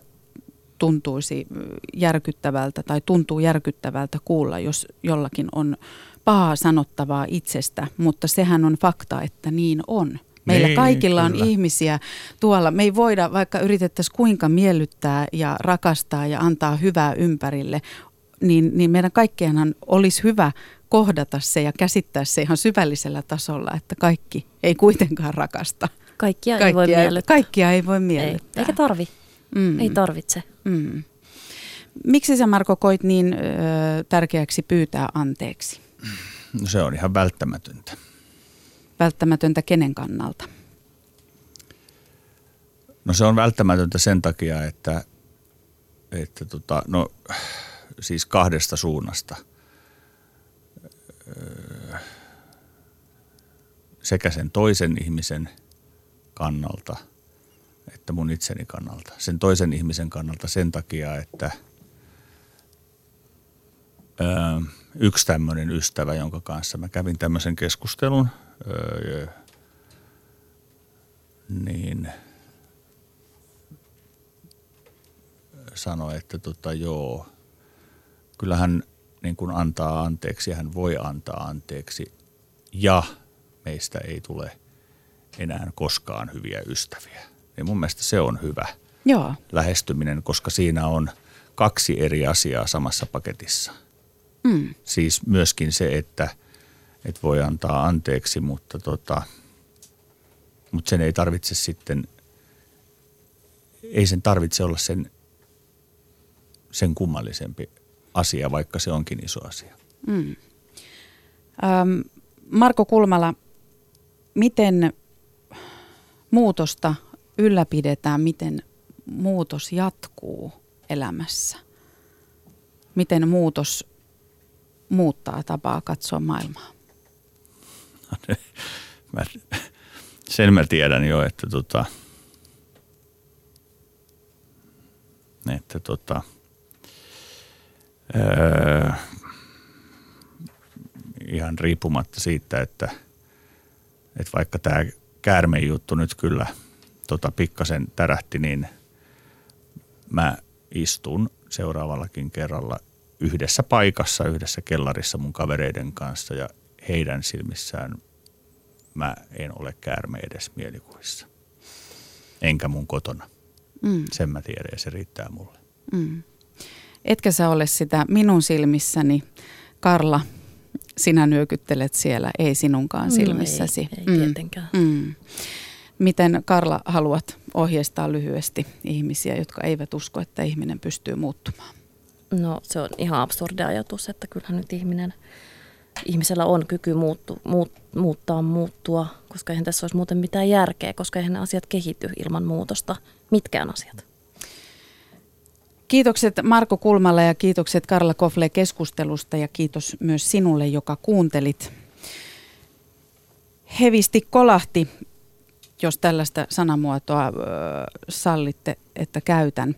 tuntuisi järkyttävältä tai tuntuu järkyttävältä kuulla, jos jollakin on pahaa sanottavaa itsestä, mutta sehän on fakta, että niin on. Meillä niin, kaikilla on kyllä. ihmisiä tuolla. Me ei voida, vaikka yritettäisiin kuinka miellyttää ja rakastaa ja antaa hyvää ympärille, niin, niin meidän kaikkienhan olisi hyvä kohdata se ja käsittää se ihan syvällisellä tasolla, että kaikki ei kuitenkaan rakasta. Kaikkia, kaikkia ei voi miellyttää. Kaikkia ei voi miellyttää. Ei, eikä tarvi. Mm. Ei tarvitse. Mm. Miksi sä Marko koit niin ö, tärkeäksi pyytää anteeksi? No se on ihan välttämätöntä. Välttämätöntä kenen kannalta? No se on välttämätöntä sen takia, että, että tota, no, siis kahdesta suunnasta – sekä sen toisen ihmisen kannalta että mun itseni kannalta. Sen toisen ihmisen kannalta sen takia, että yksi tämmöinen ystävä, jonka kanssa mä kävin tämmöisen keskustelun, niin sanoi, että tota, joo, kyllähän niin kuin antaa anteeksi ja hän voi antaa anteeksi ja meistä ei tule enää koskaan hyviä ystäviä. Ja mun mielestä se on hyvä Joo. lähestyminen, koska siinä on kaksi eri asiaa samassa paketissa. Mm. Siis myöskin se, että, että voi antaa anteeksi, mutta, tota, mutta sen ei tarvitse sitten, ei sen tarvitse olla sen, sen kummallisempi asia, vaikka se onkin iso asia. Mm. Ähm, Marko Kulmala, miten muutosta ylläpidetään, miten muutos jatkuu elämässä? Miten muutos muuttaa tapaa katsoa maailmaa? mä, sen mä tiedän jo, että tota, että tota, öö, ihan riippumatta siitä, että, että vaikka tämä käärmejuttu nyt kyllä tota pikkasen tärähti, niin mä istun seuraavallakin kerralla yhdessä paikassa, yhdessä kellarissa mun kavereiden kanssa ja heidän silmissään mä en ole käärme edes mielikuvissa. Enkä mun kotona. Mm. Sen mä tiedän ja se riittää mulle. Mm. Etkä sä ole sitä minun silmissäni, Karla, sinä nyökyttelet siellä, ei sinunkaan silmissäsi. No ei, ei tietenkään. Mm. Miten Karla haluat ohjeistaa lyhyesti ihmisiä, jotka eivät usko, että ihminen pystyy muuttumaan? No se on ihan absurdi ajatus, että kyllähän nyt ihminen, ihmisellä on kyky muuttu, muut, muuttaa, muuttua, koska eihän tässä olisi muuten mitään järkeä, koska eihän ne asiat kehity ilman muutosta, mitkään asiat. Kiitokset Marko Kulmalle ja kiitokset Karla Kofle keskustelusta ja kiitos myös sinulle, joka kuuntelit. Hevisti kolahti, jos tällaista sanamuotoa ö, sallitte, että käytän.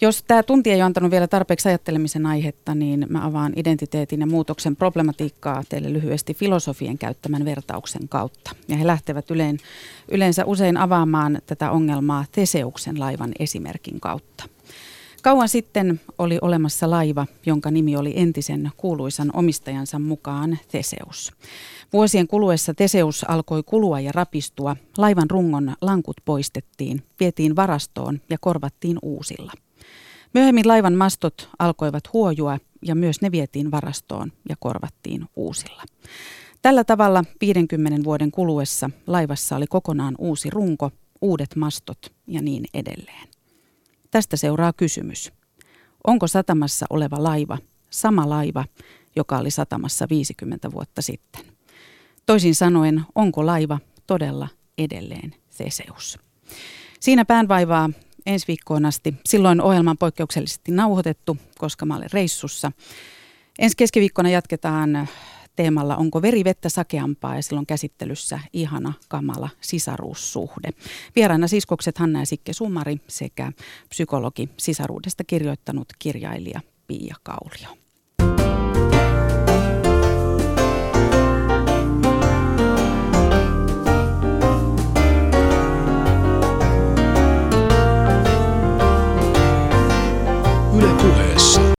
Jos tämä tunti ei ole antanut vielä tarpeeksi ajattelemisen aihetta, niin mä avaan identiteetin ja muutoksen problematiikkaa teille lyhyesti filosofien käyttämän vertauksen kautta. Ja he lähtevät yleen, yleensä usein avaamaan tätä ongelmaa Teseuksen laivan esimerkin kautta. Kauan sitten oli olemassa laiva, jonka nimi oli entisen kuuluisan omistajansa mukaan Teseus. Vuosien kuluessa Teseus alkoi kulua ja rapistua, laivan rungon lankut poistettiin, vietiin varastoon ja korvattiin uusilla. Myöhemmin laivan mastot alkoivat huojua ja myös ne vietiin varastoon ja korvattiin uusilla. Tällä tavalla 50 vuoden kuluessa laivassa oli kokonaan uusi runko, uudet mastot ja niin edelleen. Tästä seuraa kysymys. Onko satamassa oleva laiva sama laiva, joka oli satamassa 50 vuotta sitten? Toisin sanoen, onko laiva todella edelleen Theseus? Siinä päänvaivaa ensi viikkoon asti. Silloin ohjelma on poikkeuksellisesti nauhoitettu, koska mä olen reissussa. Ensi keskiviikkona jatketaan teemalla Onko veri vettä sakeampaa ja silloin käsittelyssä ihana, kamala sisaruussuhde. Vieraana siskokset Hanna ja Sikke Sumari sekä psykologi sisaruudesta kirjoittanut kirjailija Pia Kaulio. Yle puheessa.